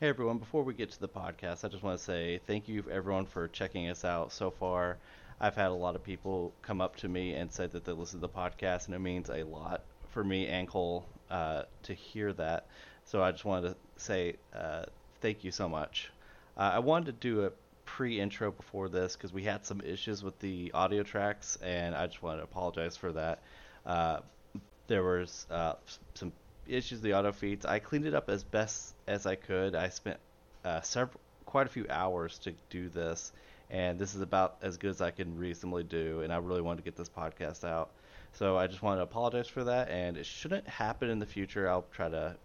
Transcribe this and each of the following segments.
Hey everyone, before we get to the podcast, I just want to say thank you everyone for checking us out so far. I've had a lot of people come up to me and said that they listen to the podcast, and it means a lot for me and Cole uh, to hear that. So I just wanted to say uh, thank you so much. Uh, I wanted to do a pre intro before this because we had some issues with the audio tracks, and I just wanted to apologize for that. Uh, there was uh, some issues the auto feeds. I cleaned it up as best as I could. I spent uh, several, quite a few hours to do this, and this is about as good as I can reasonably do. And I really wanted to get this podcast out, so I just wanted to apologize for that. And it shouldn't happen in the future. I'll try to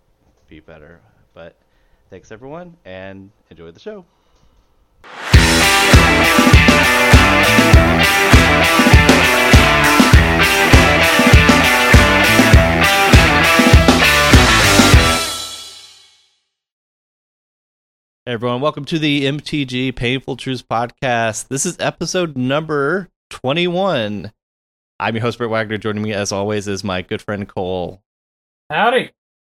be better. But thanks everyone, and enjoy the show. Everyone, welcome to the MTG Painful Truths podcast. This is episode number 21. I'm your host, Brett Wagner. Joining me, as always, is my good friend Cole. Howdy.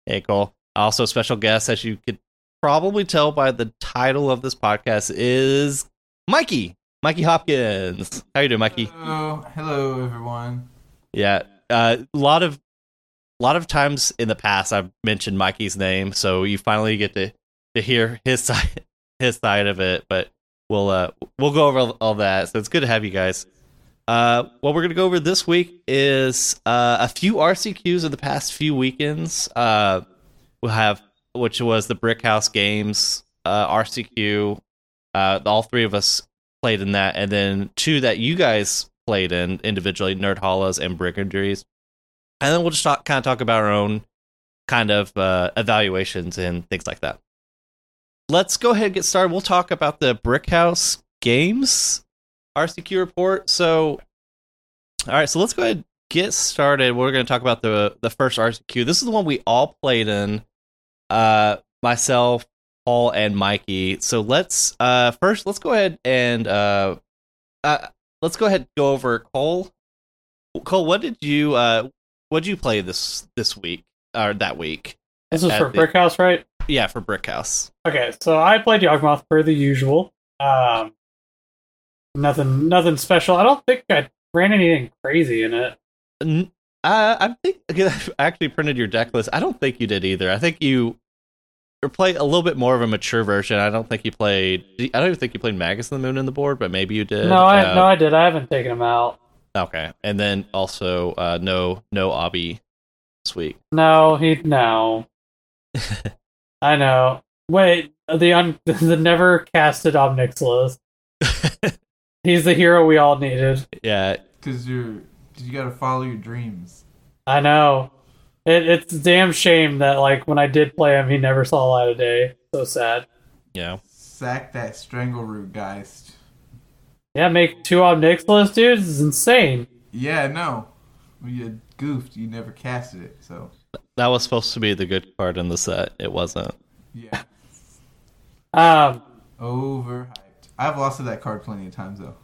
Hey, Cole. Also, special guest, as you could probably tell by the title of this podcast, is Mikey. Mikey Hopkins. How you doing, Mikey? Hello, hello everyone. Yeah, uh, a lot of, a lot of times in the past, I've mentioned Mikey's name, so you finally get to to hear his side his side of it. But we'll uh we'll go over all, that. So it's good to have you guys. Uh, what we're gonna go over this week is uh, a few RCQs of the past few weekends. Uh, we'll have which was the Brick House Games uh, RCQ. Uh, all three of us played in that, and then two that you guys played in individually, Nerd Hollows and Brigandaries. And then we'll just talk, kind of talk about our own kind of uh, evaluations and things like that. Let's go ahead and get started. We'll talk about the Brick House Games RCQ report. So, all right, so let's go ahead and get started. We're going to talk about the the first RCQ. This is the one we all played in. Uh, myself, Paul, and Mikey. So let's uh first let's go ahead and uh, uh let's go ahead and go over Cole. Cole, what did you uh what did you play this this week or that week? This is At for the- Brick House, right? Yeah, for Brick House. Okay, so I played Yawgmoth per the usual. Um, nothing, nothing special. I don't think I ran anything crazy in it. Uh, I think I actually printed your deck list. I don't think you did either. I think you or play a little bit more of a mature version. I don't think you played. I don't even think you played Magus of the Moon in the board, but maybe you did. no, I Uh, no, I did. I haven't taken them out. Okay, and then also uh, no no Obby this week. No, he no. I know. Wait, the un the never casted Omnixilus. He's the hero we all needed. yeah, Cause you're, cause you gotta follow your dreams. I know. It, it's a damn shame that like when I did play him, he never saw light of day. So sad. yeah. Sack that Strangleroot Geist. Yeah, make two Omnixilus dudes is insane. Yeah, no, you goofed. You never casted it, so That was supposed to be the good card in the set. It wasn't. yeah, Um, overhyped. I've lost to that card plenty of times though.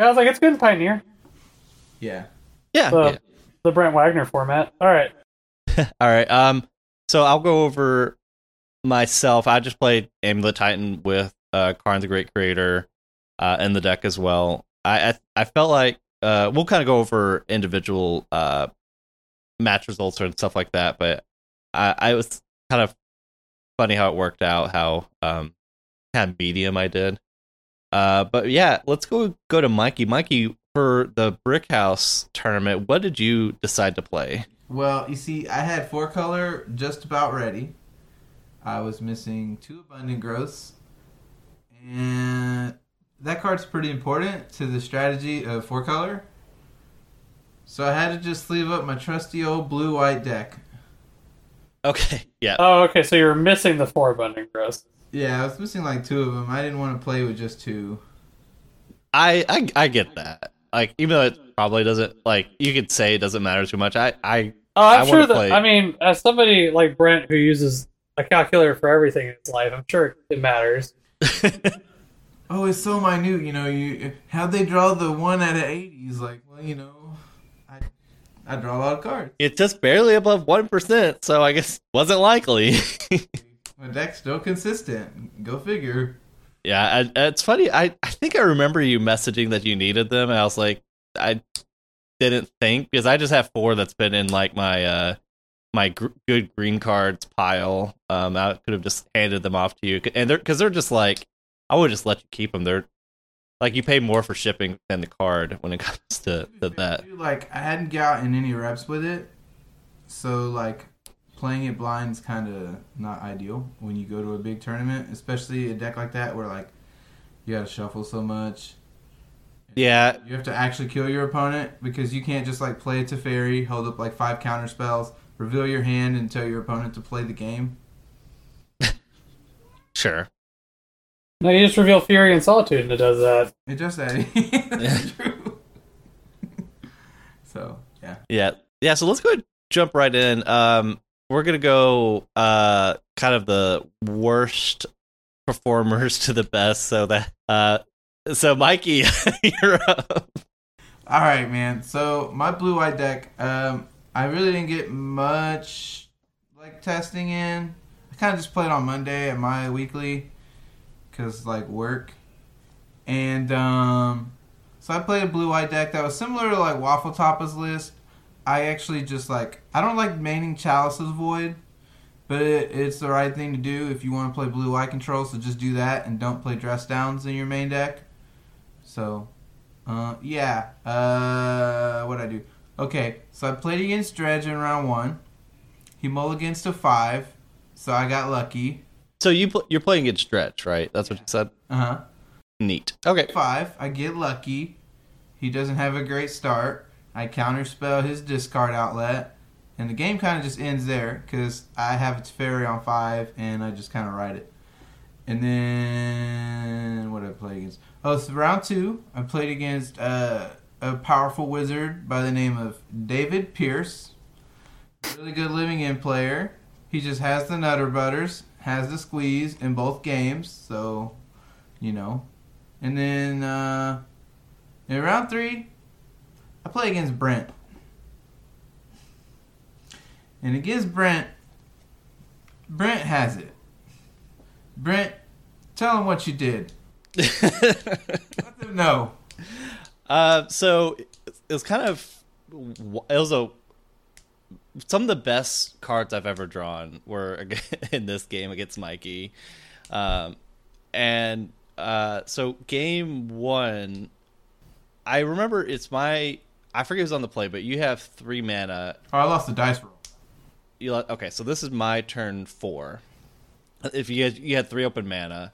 I was like, it's good in Pioneer, Yeah. Yeah. the yeah. the Brent Wagner format. All right. All right. Um. So I'll go over myself. I just played Amulet Titan with uh, Karn the Great Creator uh, in the deck as well. I I, I felt like uh, we'll kind of go over individual uh, match results and stuff like that. But I, I was kind of funny how it worked out. How um kind of medium I did. Uh, but yeah, let's go go to Mikey. Mikey for the Brick House tournament. What did you decide to play? Well, you see, I had four color just about ready. I was missing two abundant growths, and that card's pretty important to the strategy of four color. So I had to just sleeve up my trusty old blue white deck. Okay. Yeah. Oh, okay. So you're missing the four abundant growth. Yeah, I was missing like two of them. I didn't want to play with just two. I, I I get that. Like even though it probably doesn't like you could say it doesn't matter too much. I I Oh, I I'm sure that. play- I mean, as somebody like Brent who uses a calculator for everything in his life, I'm sure it matters. Oh, it's so minute. You know, you how'd they draw the one out of eighty? He's like, well, you know, I I draw a lot of cards. it's just barely above one percent, so I guess wasn't likely. My deck's still consistent. Go figure. Yeah, I, it's funny. I, I think I remember you messaging that you needed them, and I was like, I didn't think because I just have four that's been in like my uh my gr- good green cards pile. Um, I could have just handed them off to you, and they're because they're just like I would just let you keep them. They're like you pay more for shipping than the card when it comes to, to that. Like I hadn't gotten any reps with it, so like playing it blind is kind of not ideal when you go to a big tournament, especially a deck like that where like you got to shuffle so much. Yeah, You have to actually kill your opponent because you can't just like play a Teferi, hold up like five counter spells, reveal your hand, and tell your opponent to play the game. sure. No, you just reveal Fury and Solitude, and it does that. It does that. That's true. so yeah. Yeah. Yeah, so let's go ahead and jump right in. Um we're gonna go uh kind of the worst performers to the best so that uh so Mikey, you're up. All right, man. So my blue white deck, um, I really didn't get much like testing in. I kind of just played on Monday at my weekly, cause like work, and um, so I played a blue white deck that was similar to like Waffle Toppa's list. I actually just like I don't like maining Chalice's Void, but it, it's the right thing to do if you want to play blue white control. So just do that and don't play dress downs in your main deck. So uh, yeah. Uh, what I do? Okay, so I played against Dredge in round one. He mulligans to five, so I got lucky. So you pl- you're playing against Stretch, right? That's what you said. Uh huh. Neat. Okay. Five, I get lucky. He doesn't have a great start. I counterspell his discard outlet, and the game kind of just ends there because I have Teferi on five, and I just kind of ride it. And then what did I play against? Oh, so round two, I played against uh, a powerful wizard by the name of David Pierce. Really good Living End player. He just has the nutter butters, has the squeeze in both games, so you know. And then uh, in round three, I play against Brent. And against Brent, Brent has it. Brent, tell him what you did. Let them know. Uh, so it was kind of it was a some of the best cards I've ever drawn were in this game against Mikey, um, and uh, so game one, I remember it's my I forget who's on the play, but you have three mana. Oh, I lost the dice roll. You okay? So this is my turn four. If you had, you had three open mana,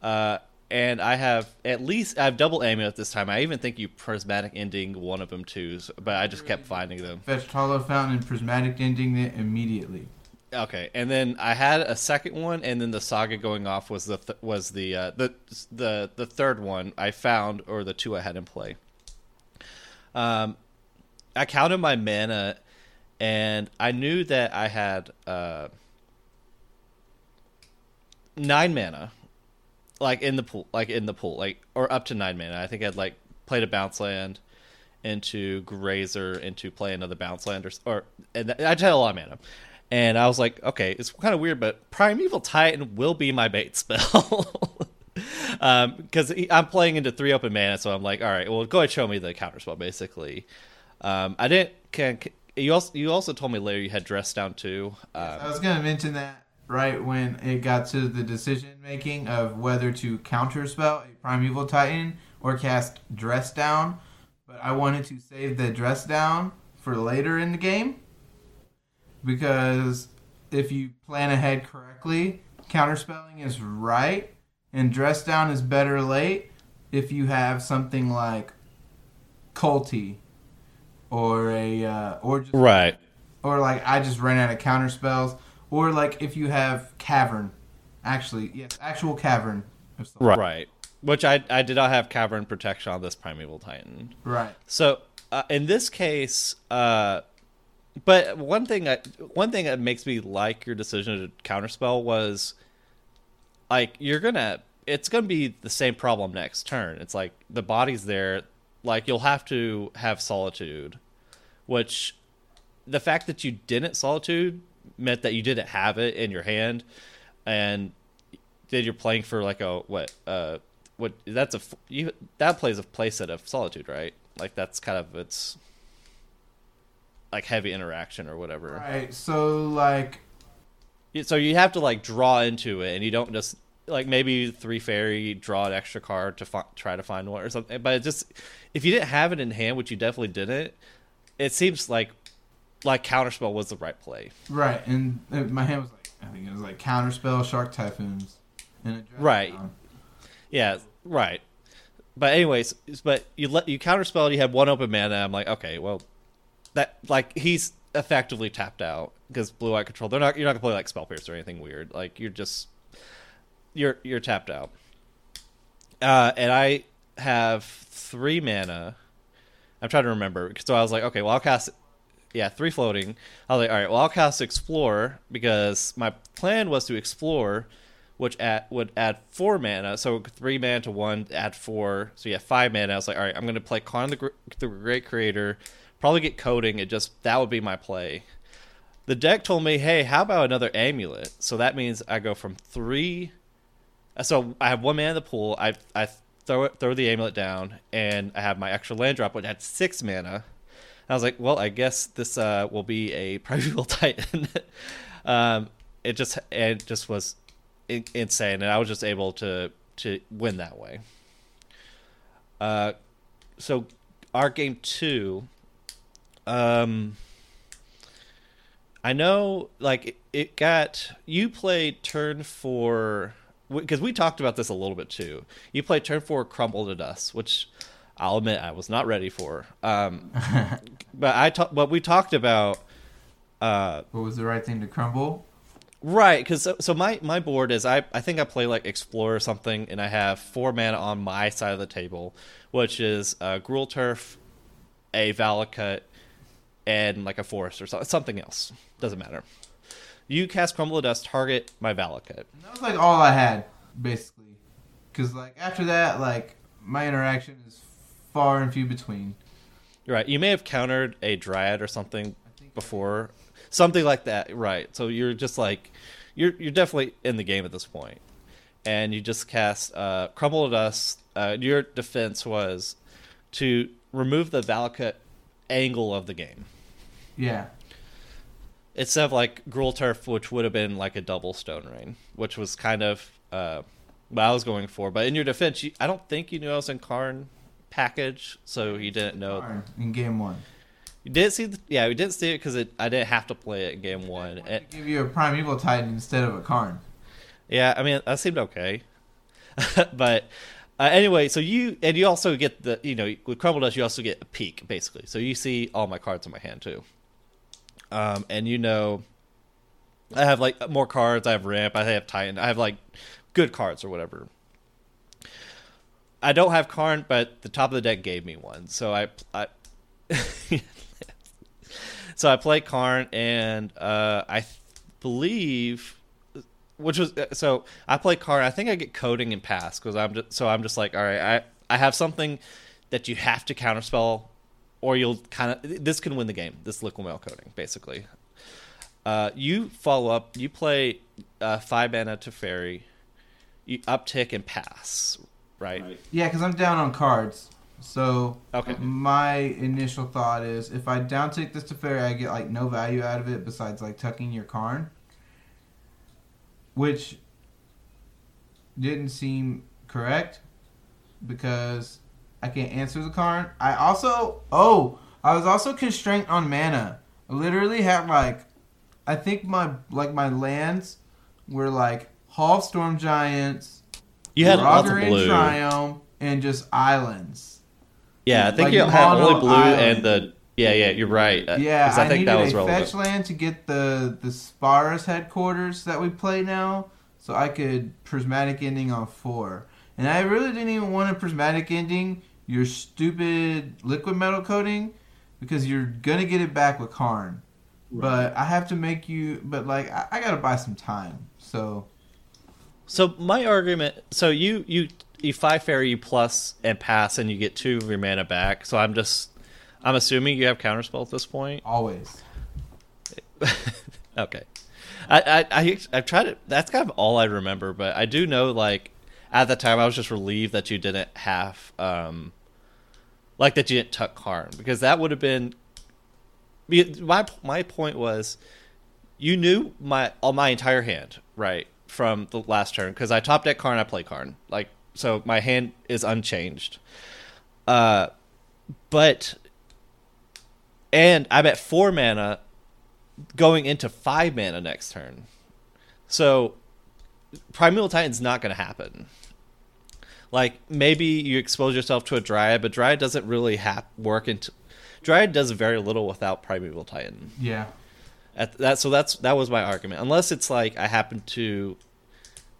uh, and I have at least I have double amulet this time. I even think you prismatic ending one of them too, but I just kept finding them. Fetched Hallowed Fountain and Prismatic Ending it immediately. Okay, and then I had a second one, and then the saga going off was the th- was the uh, the the the third one I found, or the two I had in play. Um, I counted my mana, and I knew that I had uh nine mana, like in the pool, like in the pool, like or up to nine mana. I think I'd like played a bounce land into Grazer into play another bounce land or, or and I just had a lot of mana. And I was like, okay, it's kind of weird, but Primeval Titan will be my bait spell. Um, because I'm playing into three open mana, so I'm like, all right, well, go ahead show me the counterspell, basically. Um, I didn't. Can, can, you also you also told me later you had dress down too. Um, I was gonna mention that right when it got to the decision making of whether to counterspell a Primeval Titan or cast Dress Down, but I wanted to save the Dress Down for later in the game because if you plan ahead correctly, counterspelling is right, and Dress Down is better late if you have something like Culty or a uh, or just right. or like I just ran out of counter spells, or like if you have cavern, actually yes, actual cavern. Right. Right. Which I I did not have cavern protection on this Primeval Titan. right. So uh, in this case, uh, but one thing I, one thing that makes me like your decision to counterspell was like you're gonna it's gonna be the same problem next turn. It's like the body's there, like you'll have to have solitude, which the fact that you didn't solitude meant that you didn't have it in your hand. and then you're playing for like a what uh what that's a you that plays a playset of solitude right like that's kind of its like heavy interaction or whatever Right. So like so you have to like draw into it and you don't just like maybe Teferi draw an extra card to fi- try to find one or something but it just if you didn't have it in hand which you definitely didn't it seems like like counterspell was the right play right, and my hand was like I think it was like counterspell, shark typhoons, and a Right. Down. Yeah, right. But anyways, but you let you counterspell. You have one open mana. I'm like, okay, well, that like he's effectively tapped out because blue eye control. They're not. You're not gonna play like spell pierce or anything weird. Like you're just you're you're tapped out. Uh, and I have three mana. I'm trying to remember. So I was like, okay, well I'll cast. Yeah, three floating. I was like, all right, well I'll cast explore because my plan was to explore which add, would add four mana. So three mana to one, add four. So yeah, five mana. I was like, all right, I'm going to play Karn the, the Great Creator, probably get coating. It just that would be my play. The deck told me, hey, how about another amulet? So that means I go from three. Uh, so I have one mana in the pool. I I throw it, throw the amulet down, and I have my extra land drop, which had six mana. I was like, well, I guess this uh, will be a Primeval Titan. um, it just it just was insane, and I was just able to to win that way. Uh, so our game two, um, I know like it, got you played turn four because we talked about this a little bit too. You played turn four, crumble to dust, which I'll admit I was not ready for. Um, but I talked, but we talked about. Uh, What was the right thing to crumble? Right, because so, so my my board is I I think I play like explore or something, and I have four mana on my side of the table, which is uh, Gruul Turf, a Valakut, and like a forest or something something else. Doesn't matter. You cast Crumble to Dust, target my Valakut. And that was like all I had basically, because like after that, like my interaction is far and few between. Right. You may have countered a Dryad or something before, something like that. Right. So you're just like you're you're definitely in the game at this point, and you just cast uh, Crumble Dust. Uh, your defense was to remove the Valakut angle of the game Yeah, instead of like Gruul Turf, which would have been like a double Stone Rain, which was kind of uh, what I was going for. But in your defense, you, I don't think you knew I was in Karn package, so you didn't know. In game one. You didn't see, the, yeah, we didn't see it because I didn't have to play it in game one. I And, give you a primeval titan instead of a Karn. yeah, I mean that seemed okay, but uh, anyway, so you and you also get the you know with Crumble Dust you also get a peek basically, so you see all my cards in my hand too, um, and you know I have like more cards. I have Ramp. I have Titan. I have like good cards or whatever. I don't have Karn, but the top of the deck gave me one, so I I. so I play Karn, and uh, I th- believe, which was so I play Karn. I think I get coating and pass because I'm just so I'm just like, all right, I I have something that you have to counterspell, or you'll kind of this can win the game. This liquid metal coating, basically. Uh, you follow up. You play uh, five mana Teferi. You uptick and pass, right? Yeah, because I'm down on cards. So Okay. my initial thought is if I downtick this Teferi, I get like no value out of it besides like tucking your Karn, which didn't seem correct because I can't answer the Karn. I also oh I was also constrained on mana. I literally had like I think my like my lands were like Hall of Storm Giants, You had lots of Roggerin blue. Triome, and just islands. Yeah, I think Like you had mono only blue island. and the yeah, yeah. You're right. Yeah, Yeah, 'cause I, I think needed that was a relevant. fetch land to get the the Spara's headquarters that we play now, so I could prismatic ending on four. And I really didn't even want a prismatic ending your stupid liquid metal coating because you're gonna get it back with Karn. But I have to make you. But like I, I gotta buy some time. So So my argument, so you you you five fairy you plus and pass and you get two of your mana back. So I'm just I'm assuming you have counterspell at this point. always. okay. I, I, I, I've tried it. That's kind of all I remember, but I do know, like, at the time, I was just relieved that you didn't have, um, like, that you didn't tuck Karn, because that would have been. My my point was, you knew my all my entire hand right from the last turn because I top deck Karn, I play Karn, like so my hand is unchanged. Uh, but and I'm at four mana going into five mana next turn. So Primeval Titan's not going to happen. Like maybe you expose yourself to a Dryad, but Dryad doesn't really have work into. Dryad does very little without Primeval Titan. Yeah. At that, so that's that was my argument. Unless it's like I happen to,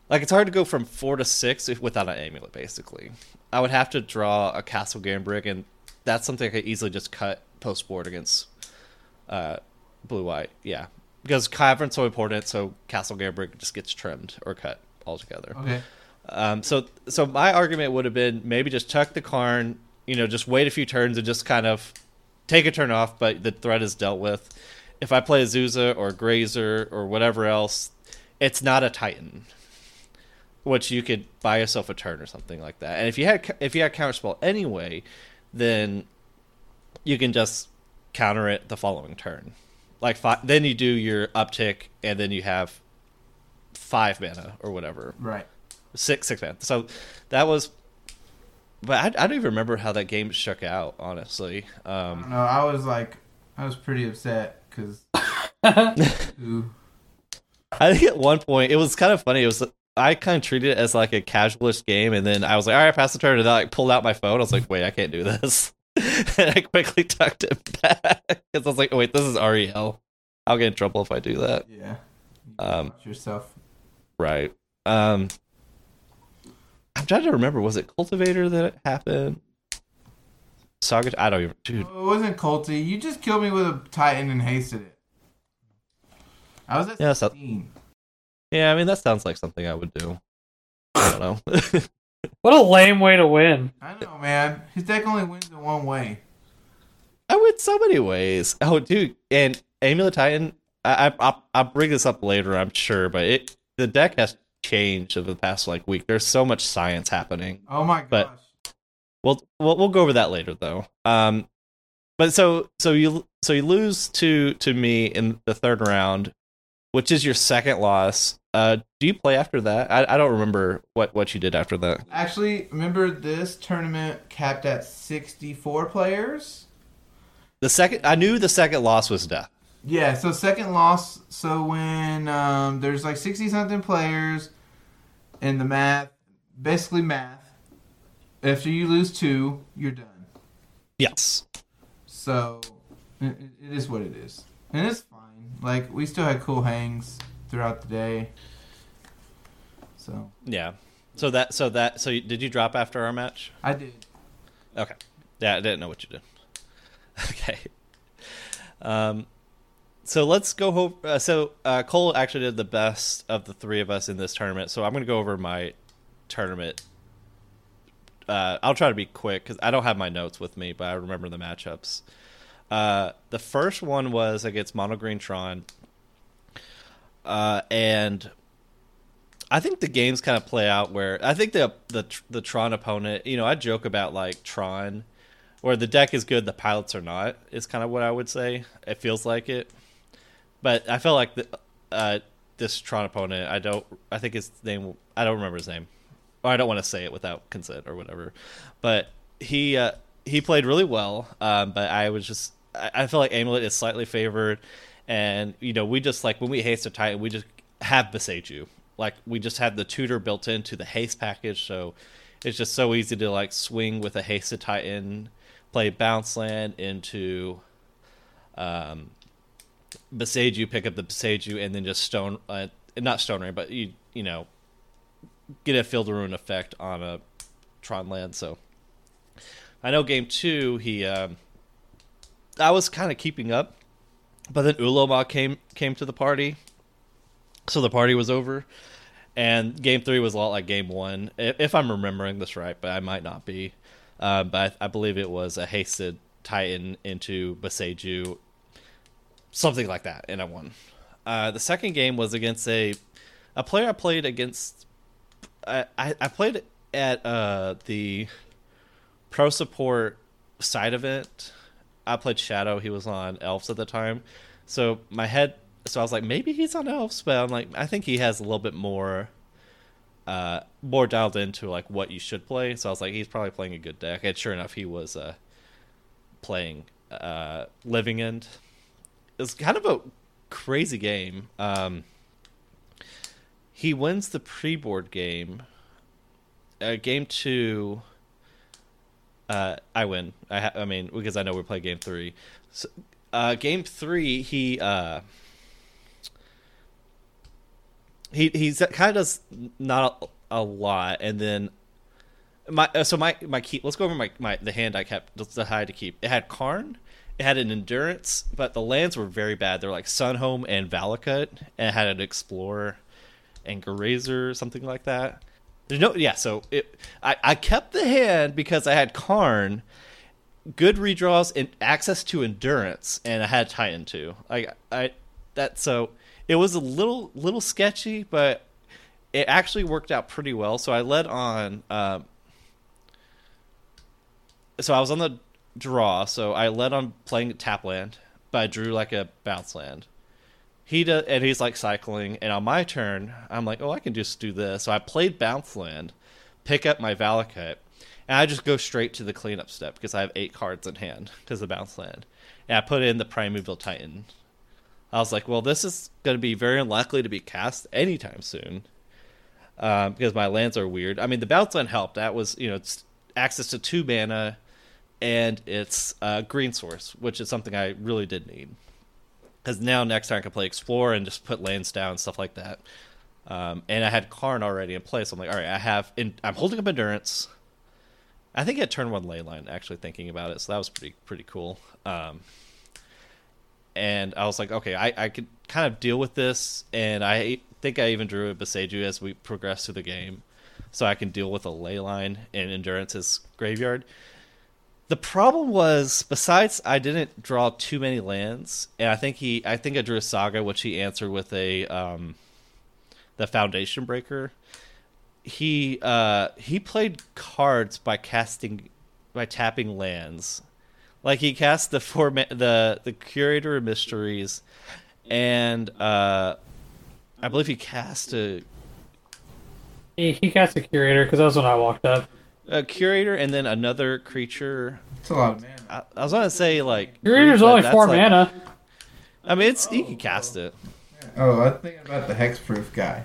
like it's hard to go from four to six if, without an amulet. Basically, I would have to draw a Castle Garenbrig, and that's something I could easily just cut post board against uh, blue white. Yeah, because Cavern's so important, so Castle Garenbrig just gets trimmed or cut altogether. Okay. Um, so so my argument would have been maybe just tuck the Karn, you know, just wait a few turns and just kind of take a turn off, but the threat is dealt with. If I play Azusa or Grazer or whatever else, it's not a Titan, which you could buy yourself a turn or something like that. And if you had if you had counterspell anyway, then you can just counter it the following turn. Like five, then you do your uptick, and then you have five mana or whatever Right. six six mana. So that was, but I, I don't even remember how that game shook out. Honestly, um, No, I was like, I was pretty upset because. I think at one point it was kind of funny. It was I kind of treated it as like a casualist game, and then I was like, all right, pass the turn, and then I like, pulled out my phone. I was like, wait, I can't do this, and I quickly tucked it back because I was like, oh, wait, this is REL. I'll get in trouble if I do that. Yeah. You Um, yourself. Right. Um, I'm trying to remember. Was it Cultivator that it happened? Saga. I don't even. Dude, No, it wasn't Colty. You just killed me with a Titan and hasted it. I was at Yeah, so- 16. Yeah, I mean that sounds like something I would do. I don't know. What a lame way to win. I know, man. His deck only wins in one way. I went so many ways. Oh, dude, and Amulet Titan. I, I I'll, I'll bring this up later, I'm sure, but it the deck has changed over the past like week. There's so much science happening. Oh my gosh. But- We'll we'll, we'll go over that later though. Um, but so so you so you lose to to me in the third round, which is your second loss. Uh, do you play after that? I, I don't remember what what you did after that. Actually, remember this tournament capped at 64 players? The second I knew the second loss was death. Yeah, so second loss. So when um, there's like 60 something players in the math, basically math, after you lose two, you're done. Yes. So it, it is what it is. And it's fine. Like, we still had cool hangs throughout the day. So Yeah. So that so that so you, did you drop after our match? I did. Okay. Yeah, I didn't know what you did. Okay. Um, so let's go over. Uh, so uh, Cole actually did the best of the three of us in this tournament. So I'm going to go over my tournament. Uh, I'll try to be quick because I don't have my notes with me, but I remember the matchups. Uh, the first one was against Mono Green Tron, uh, and I think the games kind of play out where I think the the the Tron opponent, you know, I joke about like Tron, where the deck is good, the pilots are not. Is kind of what I would say. It feels like it, but I feel like the, uh, this Tron opponent, I don't. I think his name. I don't remember his name, or I don't want to say it without consent or whatever. But he uh, he played really well. Um, but I was just. I, I feel like Amulet is slightly favored, and you know we just like when we haste a Titan, we just have Boseiju. Like we just have the tutor built into the haste package, so it's just so easy to like swing with a hasted Titan, play bounce land into um Boseiju, pick up the Boseiju, and then just stone uh, not stone ring, but you you know get a field rune effect on a Tron land. So I know game two he um I was kind of keeping up, but then Ulamog came came to the party, so the party was over, and game three was a lot like game one, if, I'm remembering this right, but I might not be. Uh, but I, I believe it was a hasted Titan into Boseiju, something like that, and I won. uh, the second game was against a a player I played against. I I, played at uh, the pro support side event. I played Shadow. He was on Elves at the time, so my head. So I was like, maybe he's on Elves, but I'm like, I think he has a little bit more, uh, more dialed into like what you should play. So I was like, he's probably playing a good deck. And sure enough, he was uh, playing uh, Living End. It's kind of a crazy game. Um, he wins the pre-board game. Uh, game two. Uh, I win. I, ha- I mean, because I know we play game three. So, uh, game three, he uh, he he's kind of does not a, a lot, and then my uh, so my my key. Let's go over my my the hand I kept the high to keep. It had Karn. It had an endurance, but the lands were very bad. They're like Sunhome and Valakut, and it had an Explorer and Razor, something like that. There's no, yeah. So it, I, I kept the hand because I had Karn, good redraws, and access to endurance, and I had Titan too. I, I, that so it was a little, little sketchy, but it actually worked out pretty well. So I led on. Um, so I was on the draw, so I led on playing tap land, but I drew like a bounce land he does, and he's like cycling. And on my turn, I'm like, oh, I can just do this. So I played bounce land, pick up my Valakut, and I just go straight to the cleanup step because I have eight cards in hand because of bounce land. And I put in the Primeval Titan. I was like, well, this is going to be very unlikely to be cast anytime soon um, because my lands are weird. I mean, the bounce land helped. That was, you know, it's access to two mana and it's uh, green source, which is something I really did need because now next time I can play Explore and just put lands down and stuff like that. Um, and I had Karn already in place. I'm like, all right, I have. In, I'm holding up endurance. I think I had turn one leyline. Actually, thinking about it, so that was pretty pretty cool. Um, and I was like, okay, I, I could kind of deal with this, and I think I even drew a Boseiju as we progress through the game, so I can deal with a leyline and endurance's graveyard. The problem was, besides I didn't draw too many lands, and I think he, I think I drew a saga, which he answered with a, um, the Foundation Breaker. He, uh, he played cards by casting, by tapping lands, like he cast the format, the the Curator of Mysteries, and uh, I believe he cast a He, he cast a curator because that was when I walked up. A curator and then another creature. It's a lot of mana. I, I was gonna say like Curator's but only four like- mana. I mean, it's you can cast it. Oh, I'm thinking about the hexproof guy.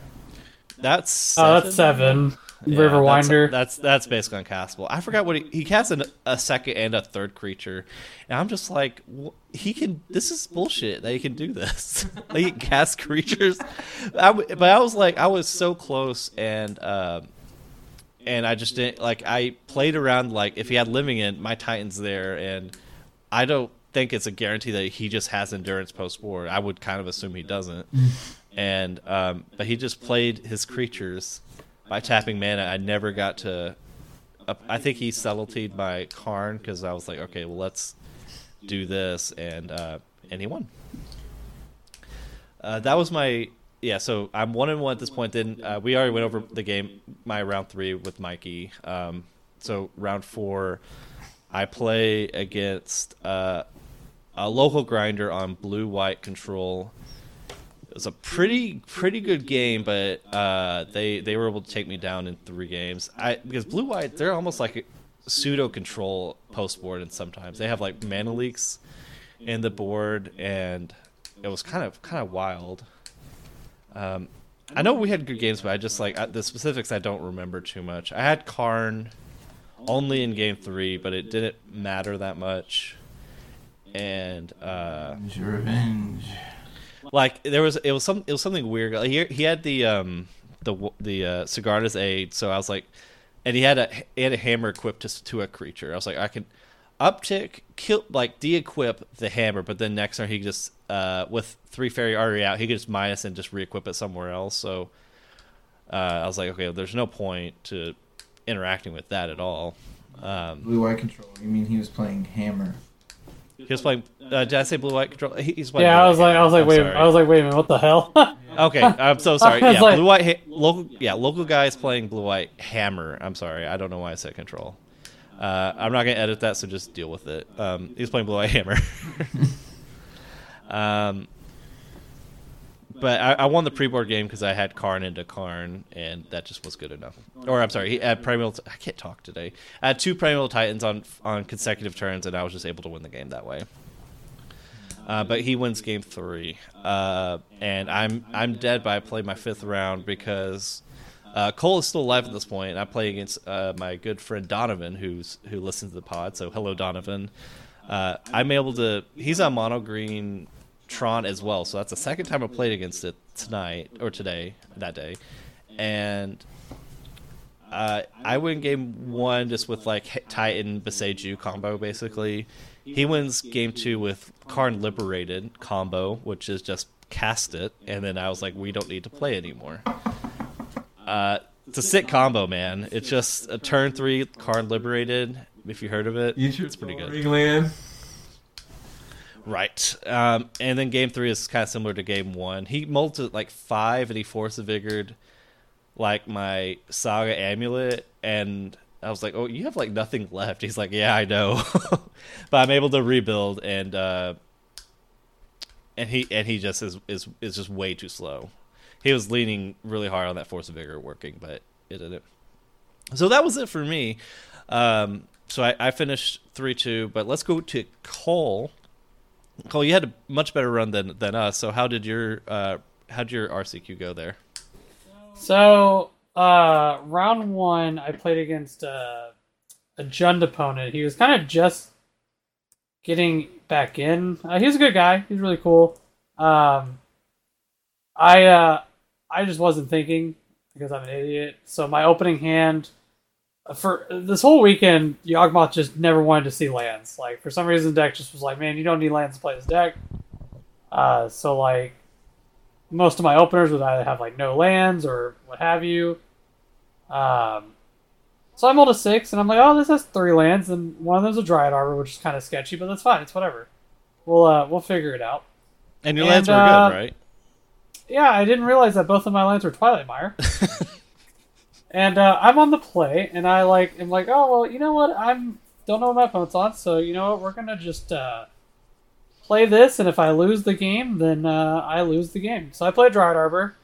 That's Oh, that's seven. Yeah, Riverwinder. That's, that's that's basically uncastable. I forgot what he he casts an, a second and a third creature, and I'm just like, wh- he can. This is bullshit that he can do this. like he can cast creatures, I w but I was like, I was so close, and um, and I just didn't like. I played around like if he had living in my Titans there, and I don't think it's a guarantee that he just has endurance post war. I would kind of assume he doesn't, and um, but he just played his creatures by tapping mana. I never got to. Uh, I think he subtletyed my Karn because I was like, okay, well let's do this, and uh, and he won. Uh, that was my yeah. So I'm one and one at this point. Then uh, we already went over the game, my round three with Mikey. Um, so round four, I play against uh, a local grinder on blue white control. It was a pretty pretty good game, but uh, they they were able to take me down in three games. I because blue white they're almost like pseudo control post board, and sometimes they have like mana leaks in the board, and it was kind of kind of wild. Um, I know we had good games, but I just like I, the specifics. I don't remember too much. I had Karn only in game three, but it didn't matter that much. And uh, Revenge, like there was it was some it was something weird. Like, he he had the um the the uh, Sigarda's aid, so I was like, and he had a he had a hammer equipped to to a creature. I was like, I can uptick kill like de-equip the hammer, but then next turn he just uh with Teferi already out, he could just minus and just re-equip it somewhere else. So uh, I was like, okay, well, there's no point to interacting with that at all. Um, Blue white control. You mean he was playing hammer? He was playing. Uh, did I say blue white control? He- He's playing. Yeah, Blue I was White like, I was like, I'm wait, sorry. I was like, wait a minute, what the hell? Okay, I'm so sorry. Yeah, like- blue white ha- local. Yeah, local guy is playing blue white hammer. I'm sorry, I don't know why I said control. Uh, I'm not gonna edit that, so just deal with it. Um, he's playing blue Eye hammer. um, but I, I won the pre-board game because I had Karn into Karn, and that just was good enough. Or I'm sorry, he had Primeval. I can't talk today. I had two Primeval Titans on on consecutive turns, and I was just able to win the game that way. Uh, but he wins game three, uh, and I'm I'm dead. But I played my fifth round because uh, Cole is still alive at this point. And I play against uh, my good friend Donovan, who's who listens to the pod. So hello, Donovan. Uh, I'm able to. He's on mono green Tron as well. So that's the second time I played against it tonight or today that day, and uh, I win game one just with like Titan Boseiju combo basically. He wins game two with Karn Liberated combo, which is just cast it, and then I was like, we don't need to play anymore. Uh, it's a sick combo, man. It's just a turn three card Liberated. If you heard of it, it's pretty good. Ringland. Right. Um, and then game three is kind of similar to game one. He molted like five and he force vigored like my saga amulet and I was like, Oh, you have like nothing left. He's like, Yeah, I know. but I'm able to rebuild and uh and he and he just is is is just way too slow. He was leaning really hard on that force of vigor working, but it didn't. So that was it for me. Um so I, I finished three two, but let's go to Cole. Cole, you had a much better run than than us. So how did your uh how did your RCQ go there? so, uh, round one, I played against uh, a Jund opponent. He was kind of just getting back in. Uh, he was a good guy. He's really cool. Um, I uh, I just wasn't thinking because I'm an idiot. So my opening hand uh, for this whole weekend, Yawgmoth just never wanted to see lands. Like for some reason, the deck just was like, man, you don't need lands to play this deck. Uh, so like most of my openers would either have like no lands or what have you. Um, so I'm rolled a six, and I'm like, oh, this has three lands, and one of them's a Dryad Arbor, which is kind of sketchy, but that's fine. It's whatever. We'll uh, we'll figure it out. And your And, lands were uh, good, right? Yeah, I didn't realize that both of my lands were Twilight Mire. and uh, I'm on the play, and I like am like, oh well, you know what? I'm don't know what my opponent's on, so you know what? We're gonna just uh, play this, and if I lose the game, then uh, I lose the game. So I play Dryad Arbor.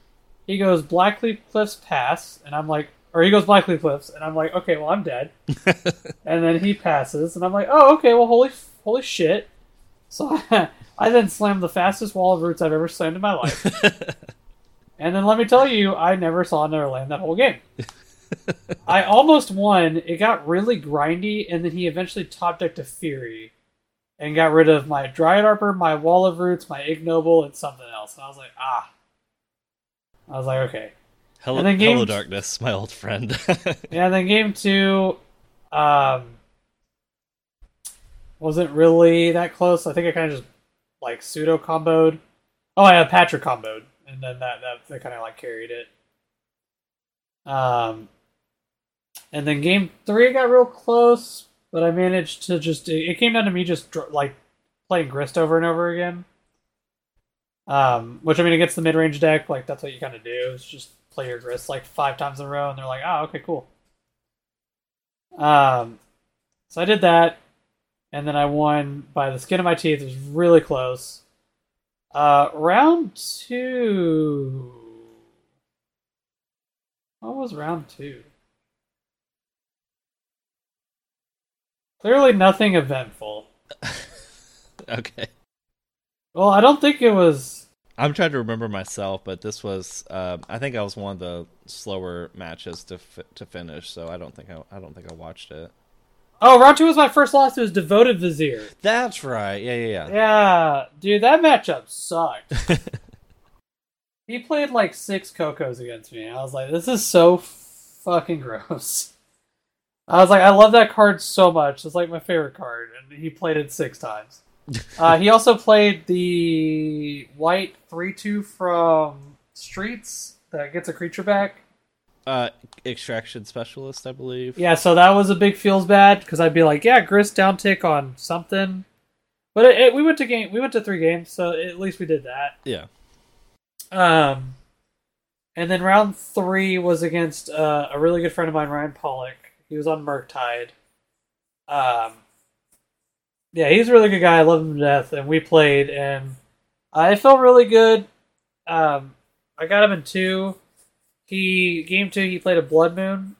He goes Blackleaf Cliffs pass, and I'm like, or he goes Blackleaf Cliffs, and I'm like, okay, well I'm dead. and then he passes, and I'm like, oh okay, well holy holy shit. So I then slammed the fastest wall of roots I've ever slammed in my life. And then let me tell you, I never saw another land that whole game. I almost won. It got really grindy, and then he eventually top decked a Fury and got rid of my Dryad Arbor, my Wall of Roots, my Ignoble, and something else. And I was like, ah. I was like, okay. Hello, and then game- hello, darkness, my old friend. Yeah, and then game two um, wasn't really that close. I think I kind of just like pseudo comboed. Oh, I had Patrick comboed, and then that that, that kind of like carried it. Um, and then game three got real close, but I managed to just it, it came down to me just like playing Grist over and over again. Um, which I mean, against the mid range deck, like that's what you kind of do is just play your Grist like five times in a row, and they're like, oh, okay, cool. Um, so I did that, and then I won by the skin of my teeth. It was really close. Uh, round two. What was round two? Clearly, nothing eventful. okay. Well, I don't think it was. I'm trying to remember myself, but this was um, I think I was one of the slower matches to fi- to finish, so I don't think I, I don't think I watched it. Oh, round two was my first loss. It was Devoted Vizier. That's right. Yeah, yeah, yeah. Yeah, dude, that matchup sucked. he played like six Cocos against me. I was like, this is so fucking gross. I was like, I love that card so much. It's like my favorite card, and he played it six times. uh, he also played the white three two from Streets that gets a creature back. Uh, extraction specialist, I believe. Yeah, so that was a big feels bad because I'd be like, yeah, Grist down tick on something. But it, it, we went to game. We went to three games, so at least we did that. Yeah. Um, and then round three was against uh, a really good friend of mine, Ryan Pollock. He was on Murktide. Um, yeah, he's a really good guy. I love him to death, and we played, and I felt really good. Um, I got him in two. He game two, he played a Blood Moon,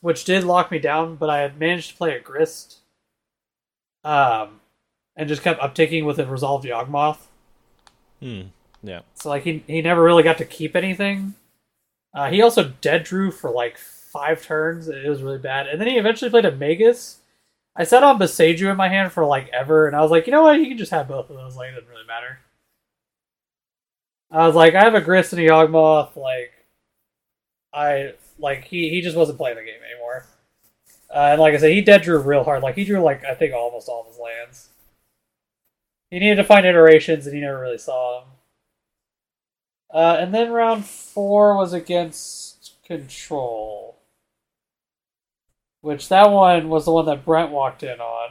which did lock me down, but I had managed to play a Grist. Um, and just kept upticking with a resolved Yawgmoth. Hmm. Yeah. So like he he never really got to keep anything. Uh, he also dead drew for like five turns. It was really bad. And then he eventually played a Magus. I set on Boseiju in my hand for like ever, and I was like, you know what? He can just have both of those. Like, it doesn't really matter. I was like, I have a Grist and a Yawgmoth. Like, I like he he just wasn't playing the game anymore. Uh, and like I said, he dead drew real hard. Like he drew like I think almost all of his lands. He needed to find iterations, and he never really saw them. Uh, and then round four was against Control, which that one was the one that Brent walked in on.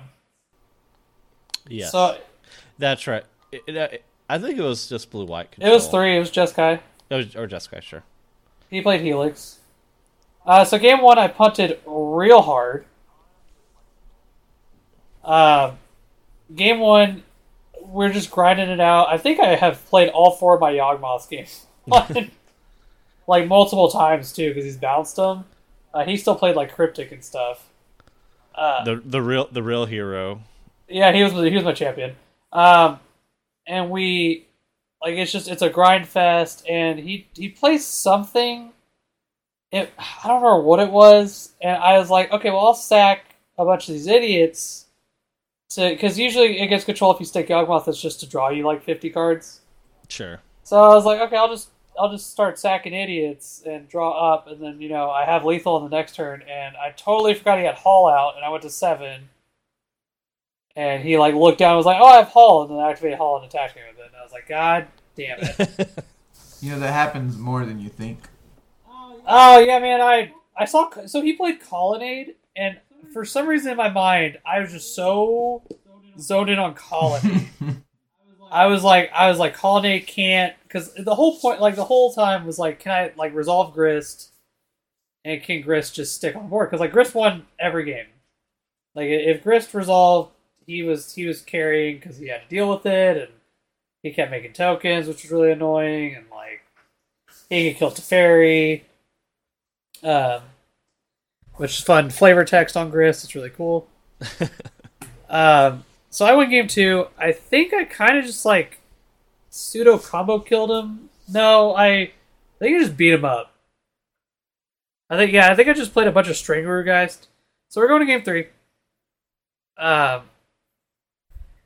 Yes. So That's right. It- it- I think it was just blue white. it was three. It was Jeskai. It was- or Jessica, sure. He played Helix. Uh, so game one, I punted real hard. Um, game one, we're just grinding it out. I think I have played all four of my Yawgmoths games, like multiple times too, because he's bounced them. Uh, he still played like cryptic and stuff. Uh, The the real the real hero. yeah, he was he was my champion. Um, and we like it's just it's a grind fest, and he he plays something. It I don't remember what it was, and I was like, okay, well I'll sack a bunch of these idiots to because usually it gets control if you stick Yawgmoth. It's just to draw you like fifty cards. Sure. So I was like, okay, I'll just I'll just start sacking idiots and draw up, and then you know I have lethal on the next turn, and I totally forgot he had Hall out, and I went to seven, and he like looked down, and was like, oh, I have Hall, and then I activated Hall and attacked me with it, and I was like, God damn it! You know that happens more than you think. oh yeah, man, I I saw so he played Colonnade, and for some reason in my mind, I was just so zoned in on Colonnade. I was like, I was like, Colonnade can't, because the whole point, like the whole time was like, can I like resolve Grist, and can Grist just stick on board? Because like Grist won every game. Like if Grist resolved, he was he was carrying because he had to deal with it, and he kept making tokens, which was really annoying, and like he could kill Teferi, um, which is fun. Flavor text on Grist, it's really cool. Um, so I went game two. I think I kind of just like pseudo combo killed him. No, I, I think I just beat him up. I think yeah, I think I just played a bunch of String Geist. So we're going to game three. Um,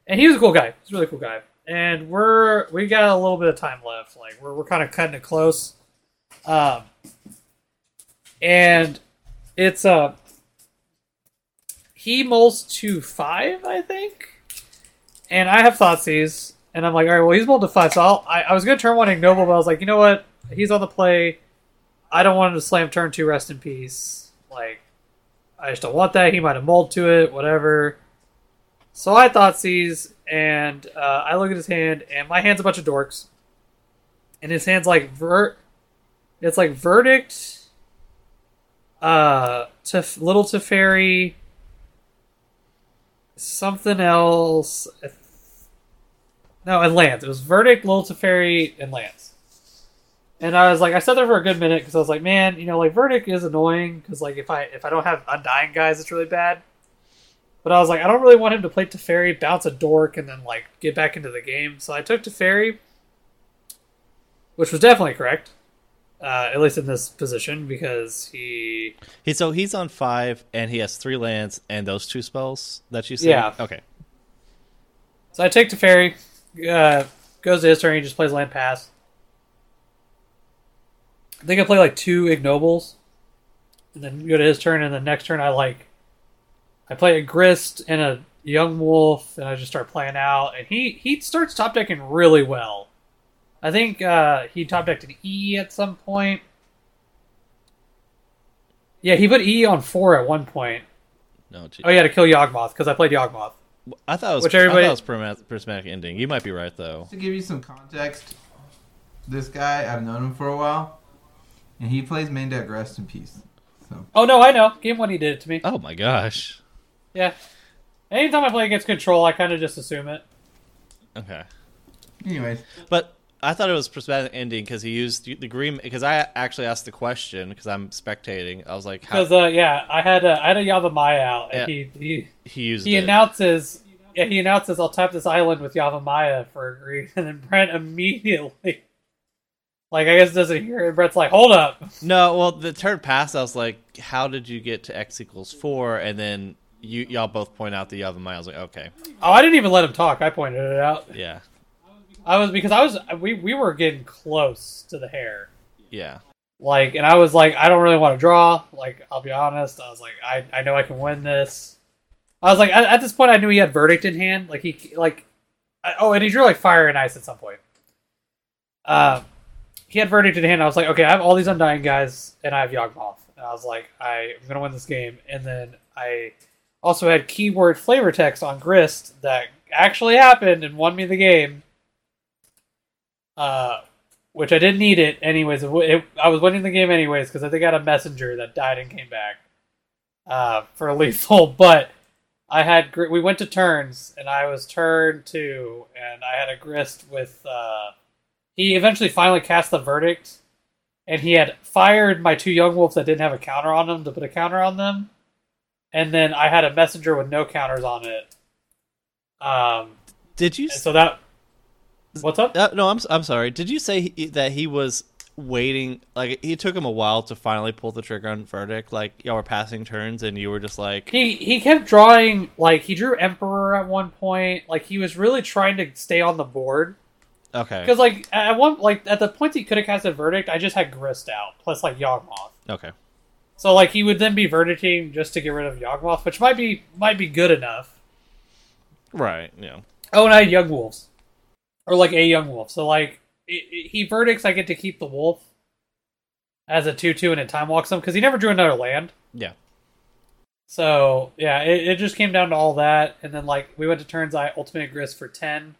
and he was a cool guy. He's a really cool guy. And we're we got a little bit of time left. Like we're we're kind of cutting it close. Um, and it's uh he mulls to five, I think. And I have Thoughtseize, and I'm like, all right, well, he's mulled to five, so I'll, I, I was to turn one ignoble, but I was like, you know what? He's on the play. I don't want him to slam turn two, rest in peace. Like, I just don't want that. He might have mulled to it, whatever. So I Thoughtseize, and uh, I look at his hand, and my hand's a bunch of dorks. And his hand's like ver, it's like verdict, uh, to little Teferi, something else. No, and Lance. It was Verdict, Little Teferi, and Lance. And I was like, I sat there for a good minute because I was like, man, you know, like Verdict is annoying because like if I if I don't have Undying guys, it's really bad. But I was like, I don't really want him to play Teferi, bounce a dork, and then like get back into the game. So I took Teferi, which was definitely correct, uh, at least in this position because he He so he's on five and he has three lands and those two spells that you said. Yeah. Okay. So I take Teferi, uh, goes to his turn, he just plays land pass. I think I play like two ignobles, and then go to his turn, and the next turn I like, I play a grist and a young wolf, and I just start playing out, and he he starts top decking really well. I think uh, he top decked an E at some point. Yeah, he put E on four at one point. No. Gee. Oh yeah, to kill Yawgmoth because I played Yawgmoth. I thought it was. Which I everybody- thought it was prismatic, prismatic ending. You might be right though. To give you some context, this guy I've known him for a while, and he plays main deck. Rest in peace. So Oh no, I know. Game one, he did it to me. Oh my gosh. Yeah. Anytime I play against control, I kind of just assume it. Okay. anyways, But I thought it was prismatic ending because he used the green. Because I actually asked the question because I'm spectating. I was like, Because uh, yeah, I had a, I had a Yavimaya out, and Yeah. he he he used he it. announces. Yeah, he announces I'll tap this island with Yavimaya for a green, and then Brent immediately, like I guess doesn't hear it. Brent's like, "Hold up!" No, well, the turn pass, I was like, how did you get to x equals four? And then you y'all both point out the other mile. I was like, okay, Oh, I didn't even let him talk. I pointed it out. yeah, I was because I was we we were getting close to the hair. yeah, Like, and I was like, I don't really want to draw. Like, I'll be honest. I was like, I, I know I can win this. I was like, at, at this point, I knew he had verdict in hand. Like he like, I, oh, and he drew like fire and ice at some point. Uh, he had verdict in hand. I was like, okay, I have all these undying guys, and I have Yawgmoth. And I was like, I'm gonna win this game. And then I also had keyword flavor text on Grist that actually happened and won me the game. Uh, which I didn't need it anyways. It, it, I was winning the game anyways because I think I had a messenger that died and came back uh, for lethal. But I had we went to turns and I was turn two and I had a grist with. Uh, he eventually finally cast the verdict, and he had fired my two young wolves that didn't have a counter on them to put a counter on them, and then I had a messenger with no counters on it. Um, Did you? so that. What's up? Uh, no, I'm I'm sorry. Did you say he, that he was waiting? Like he took him a while to finally pull the trigger on verdict. Like y'all were passing turns, and you were just like, He he kept drawing like he drew Emperor at one point. Like he was really trying to stay on the board okay, because like at one like at the point he could have cast a verdict, I just had Grist out plus like Yawgmoth. okay, So like he would then be verdicting just to get rid of Yawgmoth, which might be might be good enough. right, yeah, Oh, and I had Young Wolves, or like a Young Wolf. So like i i he verdicts, I get to keep the wolf as a two-two, and it time walks him because he never drew another land. yeah. So yeah, it, it just came down to all that, and then like we went to turns. I ultimate grist for ten.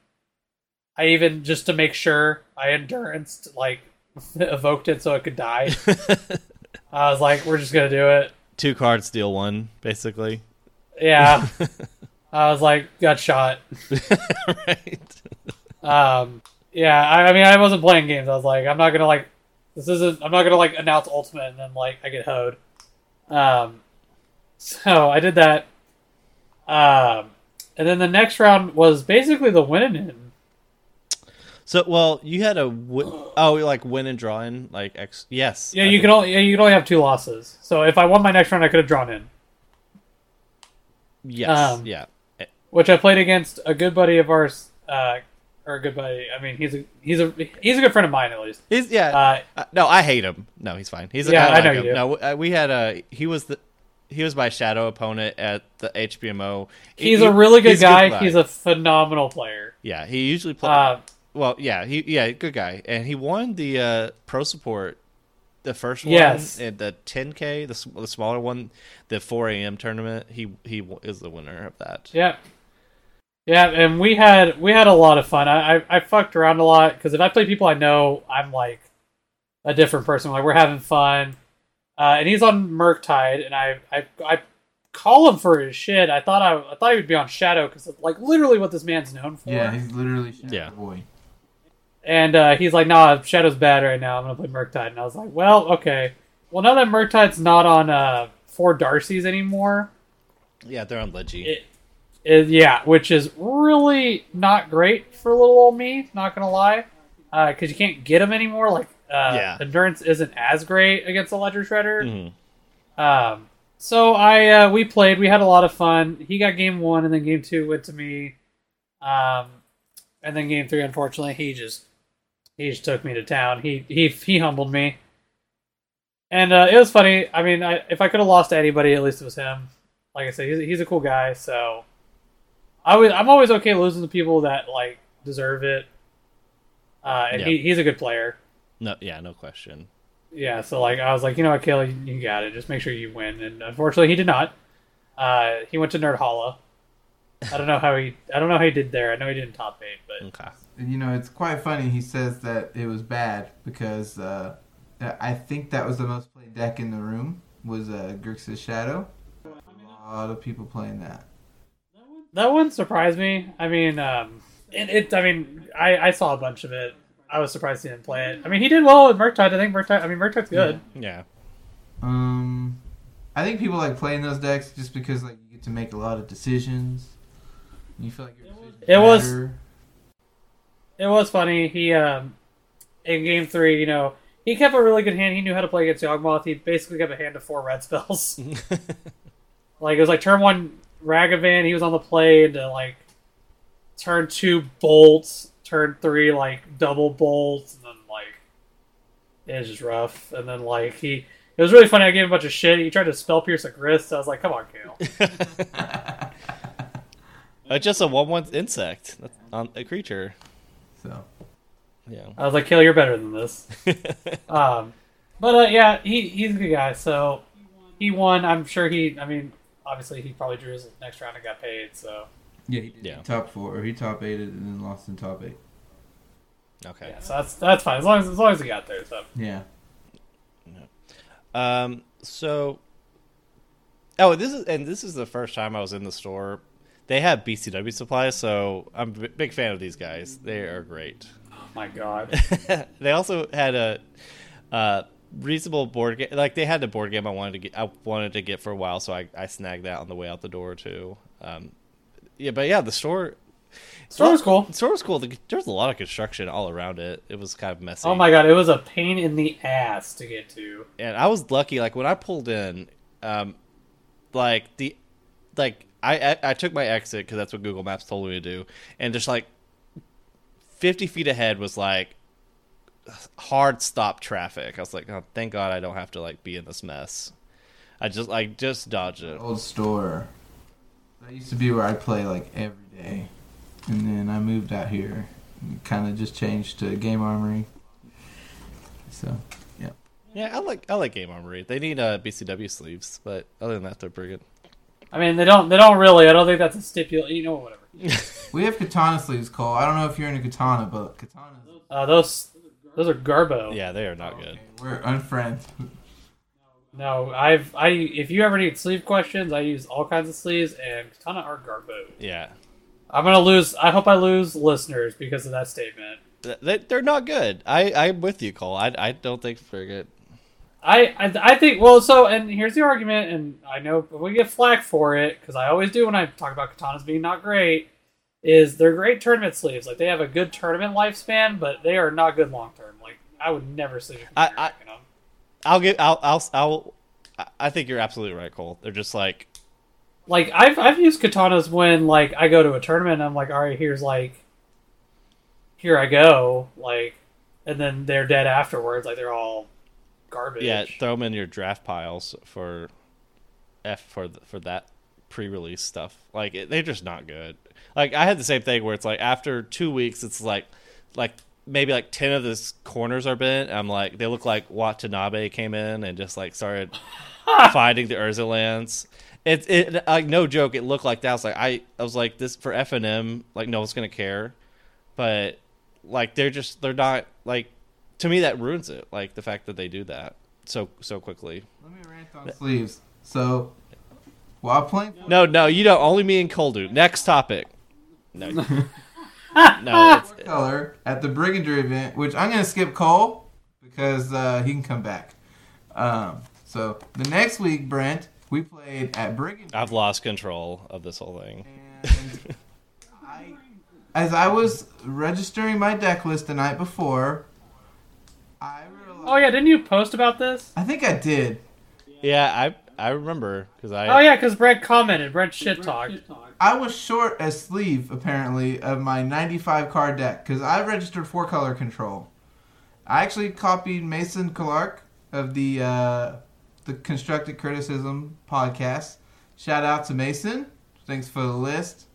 I even just to make sure I endurance like evoked it so it could die. I was like, we're just gonna do it. Two cards, deal one, basically. Yeah. I was like, got shot. right. Um, yeah, I, I mean, I wasn't playing games. I was like, I'm not gonna like, this isn't. I'm not gonna like announce ultimate and then like I get hoed. Um, so I did that. Um, and then the next round was basically the winning in. So, well, you had a oh, like win and draw in, like X. Yes. Yeah, I you think- could only yeah, you could only have two losses. So if I won my next round, I could have drawn in. Yes. um, yeah. Which I played against a good buddy of ours, uh, or a good buddy. I mean, he's a he's a he's a good friend of mine at least. He's yeah. Uh, Uh, no, I hate him. No, he's fine. He's Yeah, I, I know him. you do. No, uh, we had a he was the he was my shadow opponent at the HBMO. He- he's he- a really good guy. He's a phenomenal player. yeah. He usually plays. Well, yeah. He yeah, good guy, and he won the uh, pro support. The first one, Yes. and the 10k, the, the smaller one, the 4 a.m. tournament. He he is the winner of that. Yeah, yeah, and we had we had a lot of fun. I I, I fucked around a lot because if I play people I know, I'm like a different person. Like we're having fun, uh, and he's on Murktide, and I I I call him for his shit. I thought I, I thought he would be on Shadow because like literally what this man's known for. yeah, he's literally Shadow Yeah. boy. And uh, he's like, "Nah, Shadow's bad right now. I'm gonna play Murktide." And I was like, "Well, okay. Well, now that Murktide's not on uh four Darcy's anymore, Yeah, they're on Leggy. yeah, which is really not great for little old me. Not gonna lie, because you can't get them anymore. Like, uh, Yeah. endurance isn't as great against the Ledger Shredder. Mhm. Um, so I uh, we played. We had a lot of fun. He got game one, and then game two went to me. Um, and then game three, unfortunately, he just he just took me to town. He he he humbled me, and uh, it was funny. I mean, I, if I could have lost to anybody, at least it was him. Like I said, he's, he's a cool guy. So I was I'm always okay losing to people that like deserve it. Uh, and Yeah. he, he's a good player. No, yeah, no question. Yeah, so like I was like, you know what, Kale, you, you got it. Just make sure you win. And unfortunately, he did not. Uh, he went to Nerd Holla. I don't know how he. I don't know how he did there. I know he didn't top eight, but Okay. You know, it's quite funny. He says that it was bad because uh, I think that was the most played deck in the room was uh, Grixis Shadow. A lot of people playing that. that one surprised me. I mean, um, it. it I mean, I, I saw a bunch of it. I was surprised he didn't play it. I mean, he did well with Murktide. I think Murktide. I mean, Murktide's good. Yeah. Um, I think people like playing those decks just because like you get to make a lot of decisions. You feel like your decisions It was- matter. It was funny. He um, in game three, you know, he kept a really good hand. He knew how to play against Yawgmoth. He basically kept a hand of four red spells. like it was like turn one Ragavan, he was on the play to like turn two bolts, turn three like double bolts, and then like it was just rough. And then like he, it was really funny. I gave him a bunch of shit. He tried to spell pierce a grist. I was like, come on, Kale. It's just a one one insect That's on a creature. So Yeah. I was like, Kale, you're better than this. Um, but uh, yeah, he he's a good guy. So he won. I'm sure he. I mean, obviously he probably drew his next round and got paid. So yeah, he did Yeah. top four or he top eight and then lost in top eight. Okay. yeah, so that's that's fine as long as as long as he got there. So Yeah. Um. So. Oh, this is and this is the first time I was in the store. They have BCW supplies, so I'm a big fan of these guys. They are great. oh my god, they also had a uh, reasonable board game. Like they had a board game I wanted to get. I wanted to get for a while, so I, I snagged that on the way out the door too. Um, yeah, but yeah, the store. store was cool. Store was cool. The, there was a lot of construction all around it. It was kind of messy. Oh my god, it was a pain in the ass to get to. and I was lucky. Like when I pulled in, um, like the, like I I, I took my exit because that's what Google Maps told me to do, and just like fifty feet ahead was like hard stop traffic. I was like, oh, thank God I don't have to like be in this mess. I just like just dodged it. Old store. That used to be where I play like every day, and then I moved out here. Kind of just changed to Game Armory. So Yeah, I like I like Game Armory. They need uh, BCW sleeves, but other than that, they're pretty good. I mean, they don't they don't really. I don't think that's a stipulation. You know, whatever. we have katana sleeves, Cole. I don't know if you're into katana, but katana. Uh, those those are Garbo. Yeah, they are not good. Okay, we're unfriends. No, I've I if you ever need sleeve questions, I use all kinds of sleeves, and Katana are Garbo. Yeah, I'm gonna lose. I hope I lose listeners because of that statement. They, they're not good. I I'm with you, Cole. I I don't think they're good. I, I I think well, so and here's the argument, and I know we get flack for it because I always do when I talk about katanas being not great. Is they're great tournament sleeves, like they have a good tournament lifespan, but they are not good long term. Like I would never sleeve a I- them. I'll get. I'll. I'll. I'll. I- I think you're absolutely right, Cole. They're just like. Like I've I've used katanas when like I go to a tournament, and I'm like, all right, here's like, here I go, like, and then they're dead afterwards. Like they're all garbage. Yeah, throw them in your draft piles for F for th- for that pre-release stuff. Like it, they're just not good. Like I had the same thing where it's like after two weeks, it's like like maybe like ten of the corners are bent. I'm like they look like Watanabe came in and just like started finding the Urza lands. It's it like no joke. It looked like that. I was like I I was like this for F and M. Like no one's gonna care, but like they're just they're not like to me that ruins it. Like the fact that they do that so so quickly. Let me rant on sleeves. So while playing, No, no, you don't. Only me and Cole do. Next topic. No, no. It's, color at the Brigander event, which I'm gonna skip Cole because uh, he can come back. Um, so the next week, Brent, we played at Brigander. I've lost control of this whole thing. And I, as I was registering my deck list the night before, I realized. Oh yeah, didn't you post about this? I think I did. Yeah, I I remember because I Oh yeah, because Brent commented. Brent shit talked. I was short a sleeve apparently of my 95 card deck because I registered four color control. I actually copied Mason Clark of the uh, the Constructed Criticism podcast. Shout out to Mason. Thanks for the list.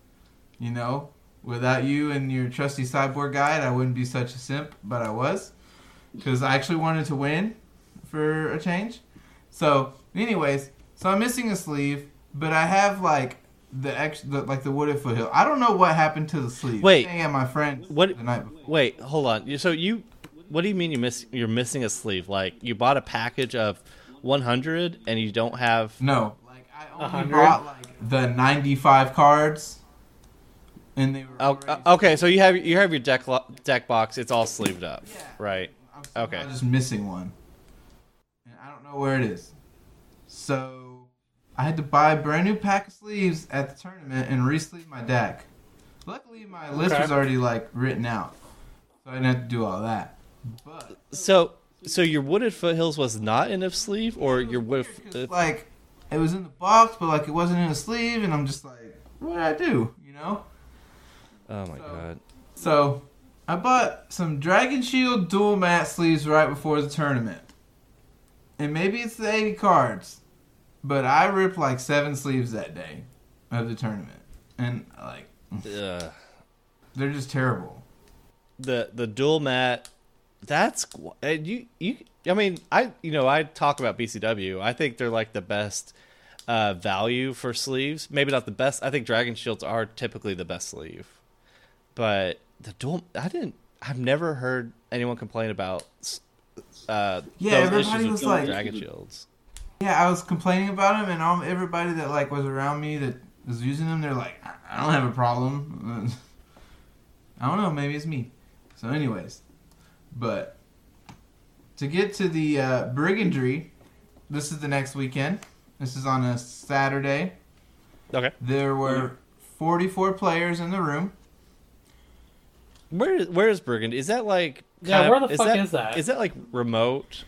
You know, without you and your trusty sideboard guide, I wouldn't be such a simp, but I was because I actually wanted to win for a change. So, anyways, so I'm missing a sleeve, but I have like the ex, the, like the wooded foothill. I don't know what happened to the sleeve. Wait. staying at my friend. What- the night before. Wait, hold on. So you, what do you mean you miss? You're missing a sleeve? Like you bought a package of 100 and you don't have? No, like I only 100? bought like the 95 cards, and they were. Oh, uh, okay, so you have you have your deck lo- deck box. It's all sleeved up, Yeah. right? I'm just missing one, and I don't know where it is. So I had to buy a brand new pack of sleeves at the tournament and re-sleeve my deck. Luckily, my list Okay. was already like written out, so I didn't have to do all that. But So so your wooded foothills was not in a sleeve, or your wooded. It's uh, like it was in the box, but like it wasn't in a sleeve, and I'm just like, what did I do? You know? oh my so- god. So I bought some Dragon Shield dual matte sleeves right before the tournament, and maybe it's the 80 cards, but I ripped like seven sleeves that day of the tournament, and like Ugh. they're just terrible. the the dual matte that's and you you i mean i you know i talk about bcw i think they're like the best uh value for sleeves. Maybe not the best i think dragon shields are typically the best sleeve. But the dual i didn't i've never heard anyone complain about uh Yeah, those everybody was like- dragon shields Yeah, I was complaining about them, and all, everybody that like was around me that was using them, they're like, I- I don't have a problem. I don't know, maybe it's me. So, anyways, but to get to the uh, brigandry, this is the next weekend. This is on a Saturday. okay There were 44 players in the room. Where where is burgundy is that like Yeah, kind where of- the fuck that, is that? is that like remote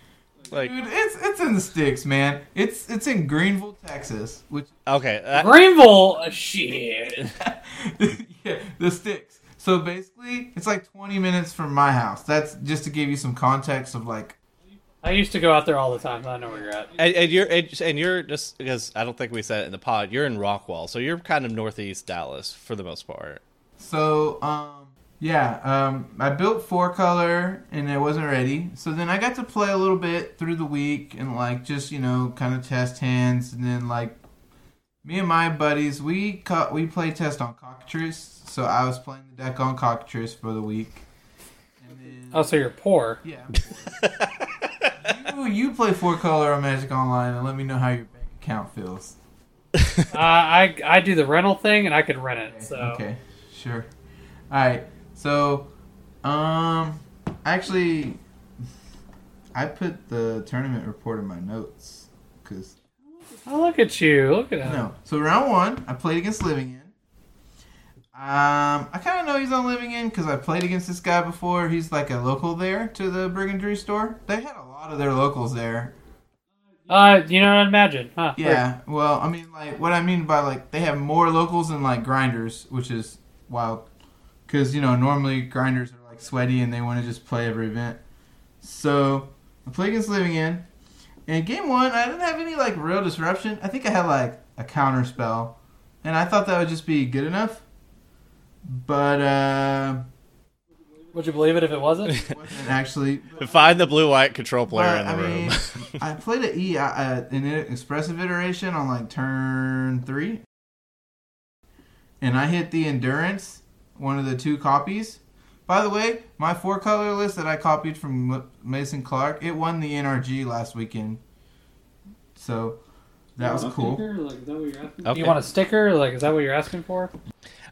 like Dude, it's it's in the sticks, man. It's it's in Greenville, Texas, which okay that- Greenville, uh, shit. yeah, the sticks. So basically, it's like 20 minutes from my house. That's just to give you some context of like. I used to go out there all the time. I know where you're at. And, and you're and and you're just because I don't think we said it in the pod. You're in Rockwall, so you're kind of northeast Dallas for the most part. So um yeah, um I built four color and it wasn't ready. So then I got to play a little bit through the week and like just you know kind of test hands and then like me and my buddies we cut we play test on cockatrice. So I was playing the deck on cockatrice for the week. And then Oh, so you're poor. Yeah. you, you play four color on Magic Online and let me know how your bank account feels. uh, I I do the rental thing and I could rent it. So Okay, sure. All right. So, um, actually, I put the tournament report in my notes because oh, look at you. Look at him. no. So round one, I played against Living End. Um, I kind of know he's on Living End because I played against this guy before. He's like a local there to the Brigandry store. They had a lot of their locals there. Uh, you know what? Imagine, huh? Yeah, well, I mean, like, what I mean by like they have more locals than like grinders, which is wild, because you know normally grinders are like sweaty and they want to just play every event. So I play against Living End, and game one I didn't have any like real disruption. I think I had like a counter spell, and I thought that would just be good enough. But uh, Would you believe it if it wasn't? wasn't actually. Find the blue white control player But, in the I room. mean, I played an E, uh, an expressive iteration on like turn three, and I hit the endurance, one of the two copies. By the way, my four color list that I copied from Mason Clark, it won the NRG last weekend, so that was cool. Okay. You want a sticker? Like, is that what you're asking for?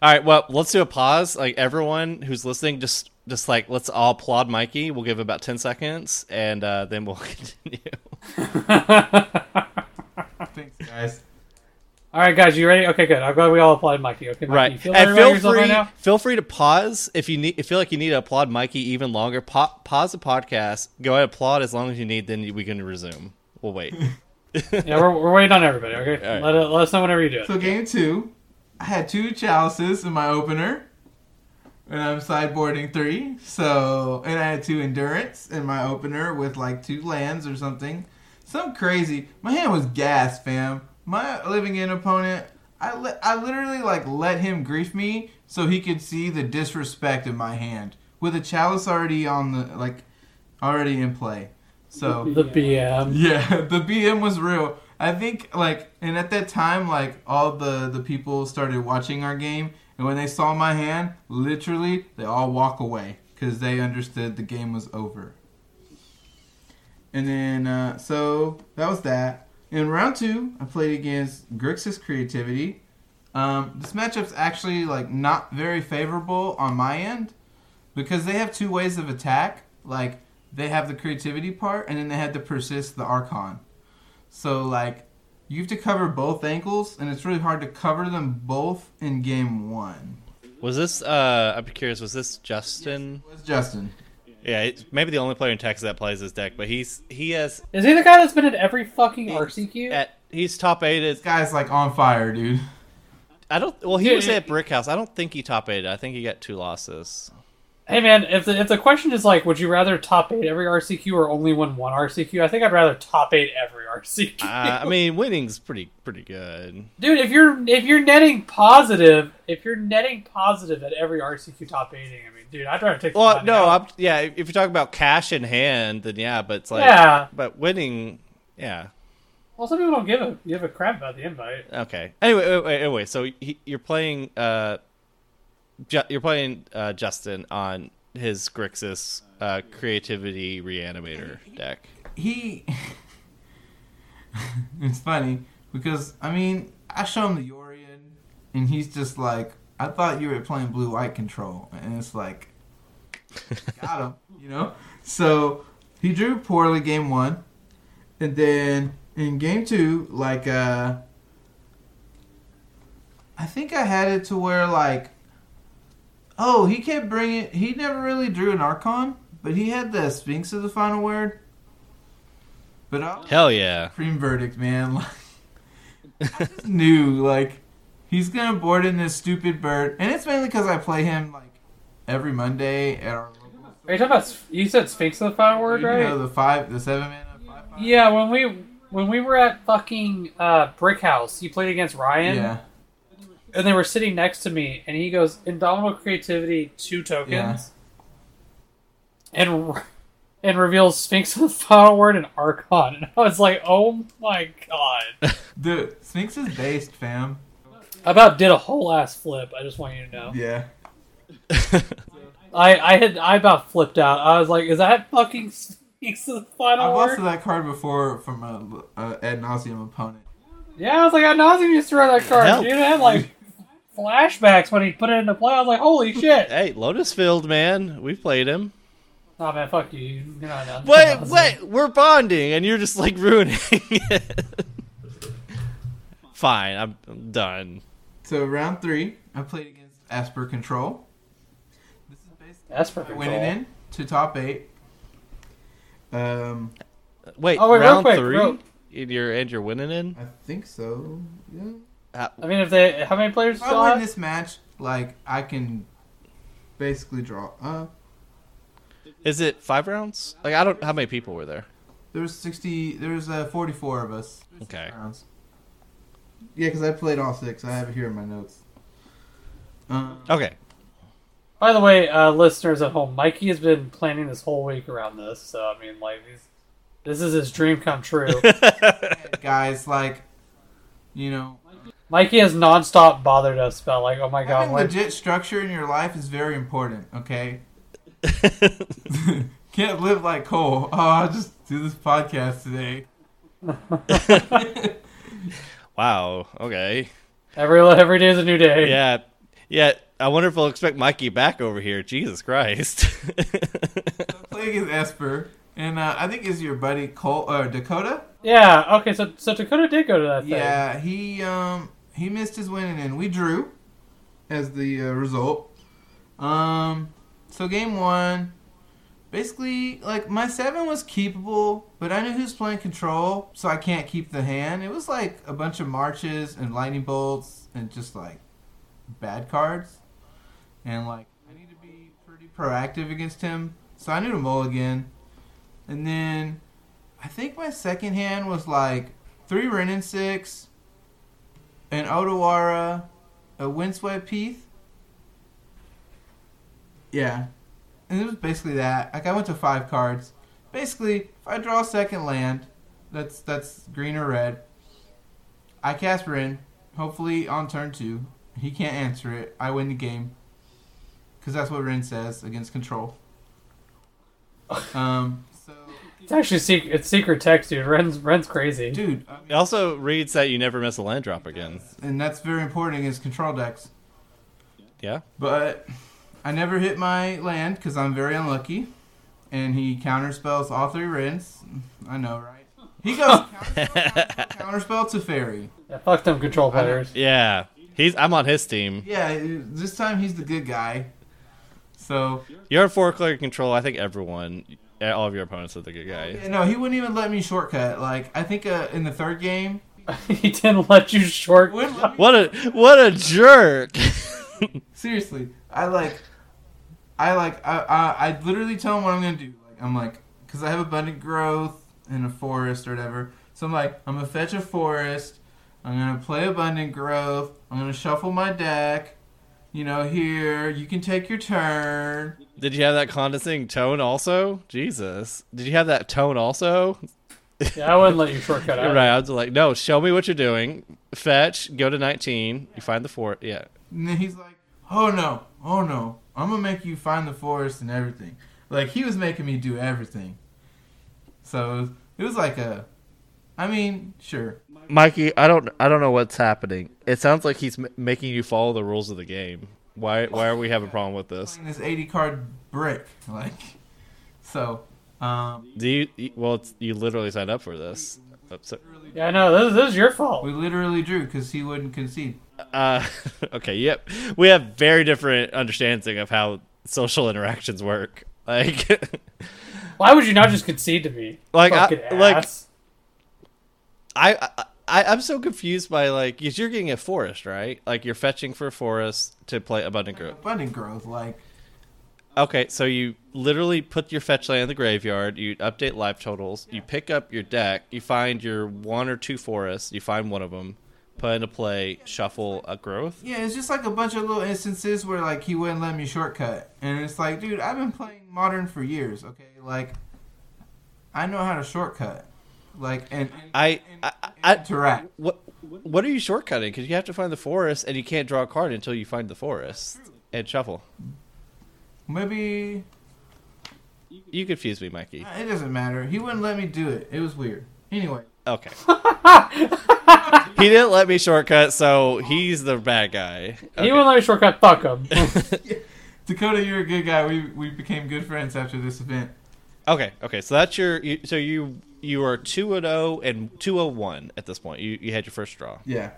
All right, well, let's do a pause. Like everyone who's listening, just just like let's all applaud Mikey. We'll give about ten seconds, and uh, then we'll continue. Thanks, guys. All right, guys, you ready? Okay, good. I'm glad we all applauded Mikey. Okay, Mikey, right, you feel and feel free right now? feel free to pause if you need. If feel like you need to applaud Mikey even longer. Pa- pause the podcast. Go ahead, and applaud as long as you need. Then we can resume. We'll wait. Yeah, we're, we're waiting on everybody. Okay, All right. let, it, let us know whenever you do it. So game two, I had two chalices in my opener, and I'm sideboarding three. So and I had two endurance in my opener with like two lands or something, some crazy. My hand was gas, fam. My Living End opponent, I let I literally like let him grief me so he could see the disrespect in my hand with a chalice already on the like already in play. So The BM. yeah, the BM was real. I think like, and at that time, like all the the people started watching our game, and when they saw my hand, literally they all walk away because they understood the game was over. And then, uh, so that was that. In round two, I played against Grixis Creativity. Um, this matchup's actually like not very favorable on my end because they have two ways of attack. Like they have the creativity part, and then they had to persist, the Archon. So like you have to cover both ankles, and it's really hard to cover them both in game one. Was this? Uh, I'm curious. Was this Justin? Was Justin? Yeah, maybe the only player in Texas that plays this deck, but he's he has Is he the guy that's been in every fucking RCQ? at he's top eight. This guy's like on fire, dude. I don't. Well, he Yeah, was yeah. at Brick House. I don't think he top eight. I think he got two losses. Hey man, if the if the question is like, would you rather top eight every RCQ or only win one RCQ? I think I'd rather top eight every RCQ. Uh, I mean, winning's pretty pretty good. Dude, if you're if you're netting positive, if you're netting positive at every RCQ top eighting, I mean, dude, I'd rather take. Well, money no. I'm, yeah. If you're talking about cash in hand, then yeah. But it's like, yeah. but winning, yeah. Well, some people don't give a give a crap about the invite. Okay. Anyway, wait, wait, anyway, so he, you're playing, uh, Ju- you're playing uh, Justin on his Grixis uh, creativity reanimator deck. he it's funny because I mean I show him the Yorion and he's just like I thought you were playing blue white control and it's like got him you know so he drew poorly game one and then in game two like uh I think I had it to where like oh he kept bringing it. he never really drew an Archon but he had the Sphinx of the final word but I Hell yeah. Supreme verdict, man. Like, I just knew, like, he's gonna board in this stupid bird, and it's mainly because I play him like every Monday at our local. Are you talking about? You said Sphinx of the final word, You right? know the five, the seven mana. Five, five? Yeah, when we when we were at fucking uh, Brick House, you played against Ryan, Yeah, and they were sitting next to me, and he goes, "Indomitable creativity, two tokens," Yeah. and and reveals Sphinx of the final word and Archon, and I was like, "Oh my god!" the Sphinx is based, fam. I about did a whole ass flip. I just want you to know. Yeah, I I had I about flipped out. I was like, "Is that fucking Sphinx of the I've lost to that card before from a, a ad nauseam opponent. Yeah, I was like, I nauseum used to run that card. Help. Dude, I had like flashbacks when he put it into play. I was like, holy shit. hey, Lotus Field, man. We played him. Oh man, fuck you. You're not done. Wait, wait. We're bonding, and you're just like ruining it. Fine, I'm, I'm done. So round three, I played against Esper Control. This is basically That's perfect. winning in to top eight. Um, Wait, Oh, wait, real round quick, three? real- And you're, and you're winning in? I think so. Yeah. Uh, I mean, if they, how many players If still I win have? this match, like I can basically draw. Uh, is it five rounds? Like, I don't. How many people were there? there's sixty. There's uh, forty-four of us. Okay. Rounds. Yeah, because I played all six. I have it here in my notes. Um, Okay. By the way, uh, listeners at home, Mikey has been planning this whole week around this. So I mean, like, he's, this is his dream come true. guys, like, you know, Mikey has nonstop bothered us about like, oh my god, having when, legit structure in your life is very important. Okay. Can't live like Cole. Oh, I'll just do this podcast today. Wow. Okay. every every day is a new day. Yeah. Yeah. I wonder if we'll expect Mikey back over here. Jesus Christ. Play against Esper, and uh, I think is your buddy Cole or Dakota. Yeah. Okay. So so Dakota did go to that thing. Yeah, he um he missed his winning and we drew as the uh, result. Um, so game one, basically like my seven was keepable, but I knew who's playing control, so I can't keep the hand. It was like a bunch of marches and lightning bolts and just like bad cards, and like I need to be pretty proactive against him. So I knew to mulligan, and then I think my second hand was like three Wrenn and Six, an Otawara, a Windswept Heath. Yeah. And it was basically that. Like I went to five cards. Basically, if I draw a second land, that's that's green or red. I cast Wrenn. Hopefully on turn two, he can't answer it. I win the game. Because that's what Wrenn says against control. Um, so, It's actually secret. It's secret text, dude. Wrenn's Wrenn's crazy. dude, I It also reads that you never miss a land drop again. and that's very important against control decks. Yeah. But I never hit my land because I'm very unlucky. And he counterspells all three Wrenns. I know, right? He goes counterspell, counterspell Teferi. Yeah, fuck them control I players. Yeah. He's I'm on his team. Yeah, this time he's the good guy. So You're in four clear control. I think everyone, all of your opponents are the good yeah, guys. no, he wouldn't even let me shortcut. Like I think uh, in the third game, he didn't let you short. wouldn't let What a what a jerk! seriously, I like, I like, I, I, I literally tell him what I'm gonna do. Like I'm like, because I have abundant growth in a forest or whatever. So I'm like, I'm gonna fetch a forest. I'm gonna play abundant growth. I'm gonna shuffle my deck. You know, here you can take your turn. Did you have that condescending tone also? Jesus. Did you have that tone also? Yeah, I wouldn't let you shortcut out. Right. I was like, no, show me what you're doing. Fetch, go to 19. You find the fort. Yeah. And then he's like, "Oh no, oh no, I'm gonna make you find the forest and everything." Like he was making me do everything. So it was, it was like a, I mean, sure. Mikey, I don't I don't know what's happening. It sounds like he's m- making you follow the rules of the game. Why why are we having a problem with this? Playing this 80 card brick, like, so. Um, Do you you- well it's, you literally signed up for this. Yeah, I know. This, this is your fault. we literally drew because he wouldn't concede. Uh okay, yep. We have very different understanding of how social interactions work. Like Why would you not just concede to me? Like, I- Fucking like- ass. I, I I I'm so confused by like because you're getting a forest, right? Like you're fetching for a forest to play abundant growth. Abundant growth, like, Okay, so you literally put your fetch land in the graveyard, you update life totals, you pick up your deck, you find your one or two forests, you find one of them, put into play, shuffle a growth. yeah, it's just like a bunch of little instances where like he wouldn't let me shortcut, and it's like, dude, I've been playing modern for years. Okay, like, I know how to shortcut, like, and, and I and- I, and I, interact. what what are you shortcutting? Because you have to find the forest, and you can't draw a card until you find the forest and shuffle. Maybe You confuse me, Mikey. Uh, it doesn't matter. He wouldn't let me do it. It was weird. Anyway, Okay. he didn't let me shortcut, so he's the bad guy. He wouldn't let me shortcut. Fuck him. Dakota, you're a good guy. We we became good friends after this event. Okay, okay. So that's your. You, so you you are two and zero and two and one at this point. You you had your first draw. Yeah.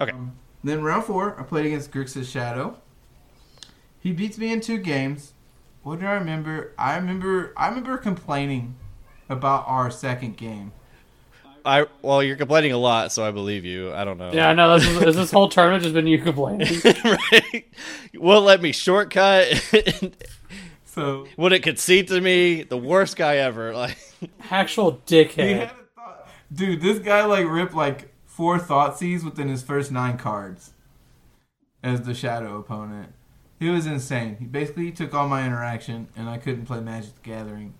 Okay. Um, then round four, I played against Grixis Shadow. He beats me in two games. What do I remember? I remember I remember complaining about our second game. I well, you're complaining a lot, so I believe you. I don't know. yeah, I know. This, is, is this whole tournament just been you complaining? right. Won't let me shortcut. So Wouldn't concede to me. The worst guy ever. Like. Actual he dickhead. had a thought, dude. This guy like ripped like four Thoughtseize within his first nine cards as the Shadow opponent. It was insane. He basically took all my interaction, and I couldn't play Magic the Gathering.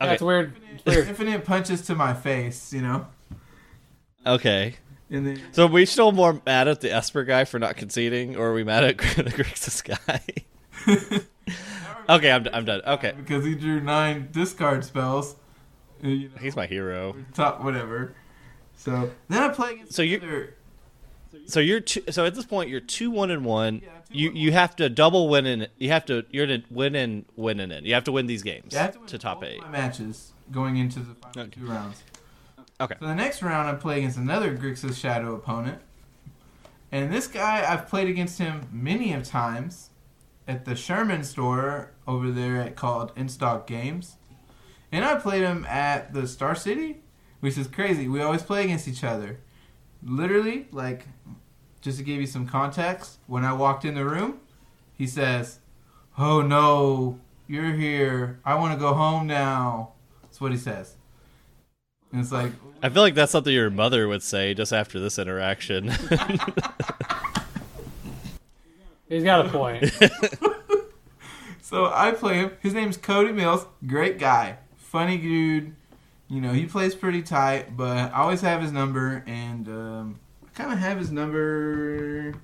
Okay. That's weird. It's weird. Infinite punches to my face, you know. Okay. And then So are we still more mad at the Esper guy for not conceding, or are we mad at the Grixis guy? okay, I'm, I'm done. Okay, because he drew nine discard spells. You know, he's my hero. top whatever. So then I play against So you- another- So you're two, so at this point you're two one and one. Yeah, two, You you have to double win in. You have to you're to win and win in it. You have to win these games Yeah, have to, win to top both eight. my matches going into the final Okay. two rounds. Okay. So the next round I play against another Grixis Shadow opponent, and this guy I've played against him many of times at the Sherman store over there at called In Stock Games, and I played him at the Star City, which is crazy. We always play against each other. Literally, like, just to give you some context, when I walked in the room, he says, "Oh no, you're here. I want to go home now." That's what he says. And it's like, I feel like that's something your mother would say just after this interaction. He's got a point. So I play him. His name's Cody Mills. Great guy. Funny dude. you know, he plays pretty tight, but I always have his number, and um, I kind of have his number.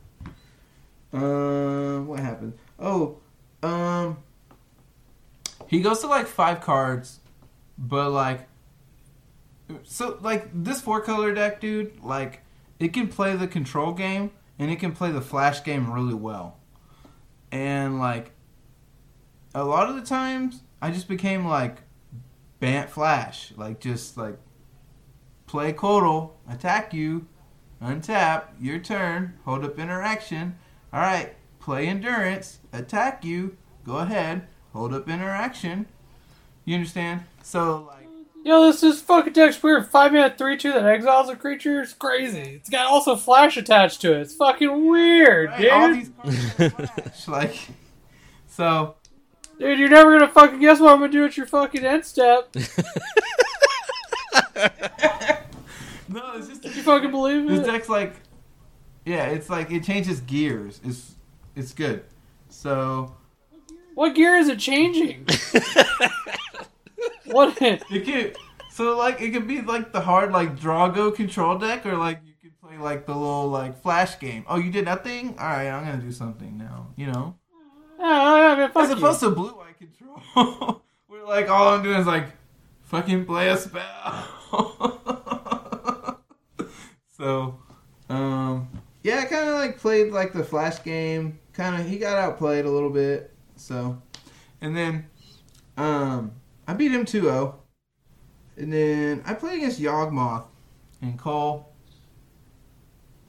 Uh, what happened? Oh, um, he goes to like five cards, but like, so like this four color deck, dude, like it can play the control game and it can play the flash game really well, and like a lot of the times I just became like Bant Flash, like just like play Kodal, attack you, untap, your turn, hold up interaction. All right, play Endurance, attack you, go ahead, hold up interaction. You understand? So like, Yo, this is fucking deck's weird. Five mana three two that exiles a creature. It's crazy. It's got also flash attached to it. It's fucking weird, right, all dude. these Flash, like, so Dude, you're never gonna fucking guess what I'm gonna do at your fucking end step. no, it's just You fucking believe it. this deck's like, yeah, it's like it changes gears. It's it's good. So What gear is it changing? what? it can so like it could be like the hard like draw-go control deck, or like you could play like the little like flash game. Oh, you did nothing. All right, I'm gonna do something now. You know, Oh, yeah, man, fuck as you. opposed to blue eye control, where like all I'm doing is like fucking play a spell. so, um, yeah, I kind of like played like the flash game. Kind of he got outplayed a little bit. So, and then, um, I beat him 2-0. And then I played against Yawgmoth and Cole.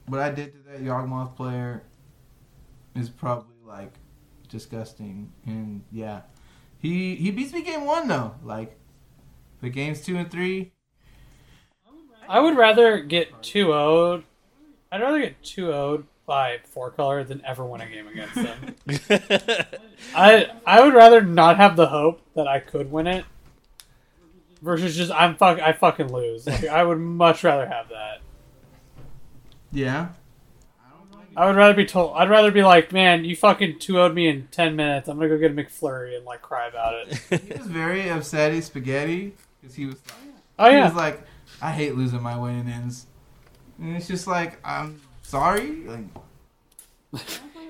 What I did to that Yawgmoth player is probably like disgusting. And yeah, he he beats me game one though. Like, but games two and three, I would rather get 2 0'd. I'd rather get 2 0'd by four color than ever win a game against them. I I would rather not have the hope that I could win it versus just I'm fuck I fucking lose. Like, I would much rather have that. yeah. I would rather be told. I'd rather be like, man, you fucking 2 0'd me in 10 minutes. I'm gonna go get a McFlurry and like cry about it. He was very upset at spaghetti because he was like, Oh he yeah, was like, I hate losing my winning ends, and it's just like I'm sorry. Like,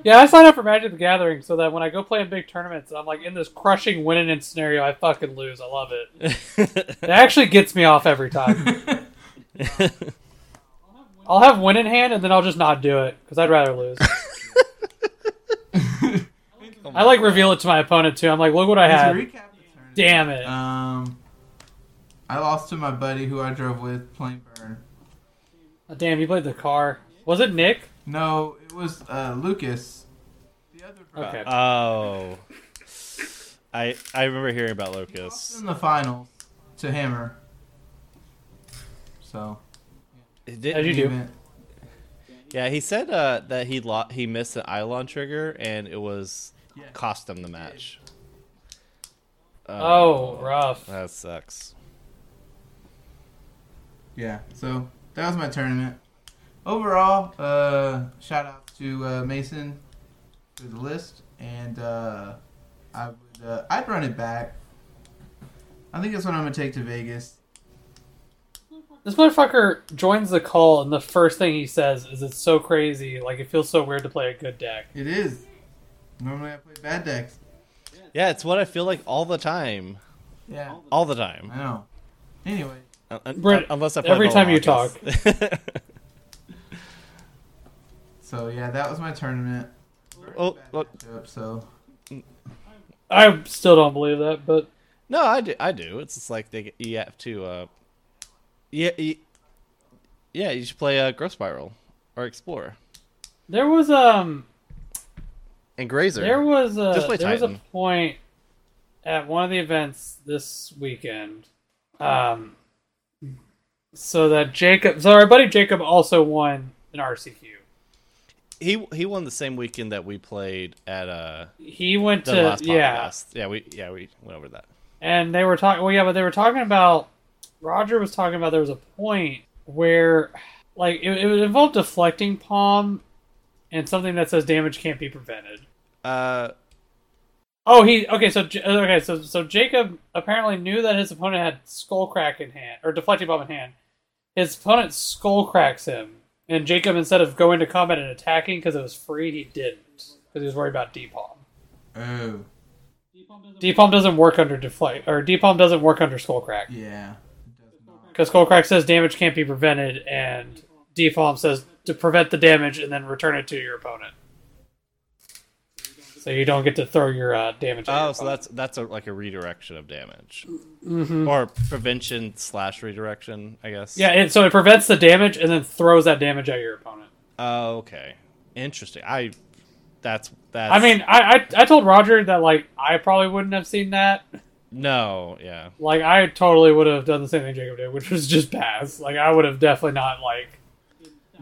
yeah. I signed up for Magic the Gathering so that when I go play in big tournaments, and I'm like in this crushing winning in scenario. I fucking lose. I love it. It actually gets me off every time. I'll have win in hand and then I'll just not do it because I'd rather lose. I like reveal it to my opponent too. I'm like, look what I to had. recap the tournament, Damn it. Um, I lost to my buddy who I drove with, Plain Burn. Oh, damn, you played the car. Was it Nick? No, it was uh, Lucas. The other bro. Okay. oh, I I remember hearing about Lucas. Lost in the finals to Hammer. So. It did- How'd you do? event. Yeah, he said uh, that he lo- he missed an Eidolon trigger and it was Yeah. cost him the match. Um, Oh, rough. that sucks. Yeah, so that was my tournament. Overall, uh, shout out to uh, Mason for the list, and uh, I would uh, I'd run it back. I think that's what I'm gonna take to Vegas. This motherfucker joins the call and the first thing he says is it's so crazy. Like, it feels so weird to play a good deck. It is. Normally I play bad decks. Yeah, it's what I feel like all the time. Yeah, All the time. I know. Anyway, Un- un- Brent, unless I play every time you talk. so yeah, that was my tournament. Very Oh, bad look. matchup, so I still don't believe that, but no, I do. I do. It's just like they get, you have to. Uh, yeah, you, yeah. You should play uh, Growth Spiral or Explorer there was um and Grazer. there was a Just play there was a point at one of the events this weekend. Um so that Jacob so our buddy Jacob also won an RCQ. he he won the same weekend that we played at uh He went the to last yeah. Yeah, we yeah we went over that. and they were talking. Well, yeah, but they were talking about. Roger was talking about there was a point where, like, it, it would involve deflecting palm and something that says damage can't be prevented. Uh, Oh, he okay. So okay, so so Jacob apparently knew that his opponent had skull crack in hand or deflecting palm in hand. His opponent skull cracks him, and Jacob instead of going to combat and attacking because it was free, he didn't because he was worried about D-palm. Oh, D-palm doesn't work under deflect or D-palm doesn't work under skull crack yeah. It does not. because skull crack says damage can't be prevented, and D-palm says to prevent the damage and then return it to your opponent. So you don't get to throw your uh, damage. at your Oh, so that's that's a, like a redirection of damage, Mhm. or prevention slash redirection, I guess. Yeah, it, so it prevents the damage and then throws that damage at your opponent. Oh, okay. Interesting. I. That's that. I mean, I, I I told Roger that like I probably wouldn't have seen that. no. Yeah. Like I totally would have done the same thing Jacob did, which was just pass. Like I would have definitely not like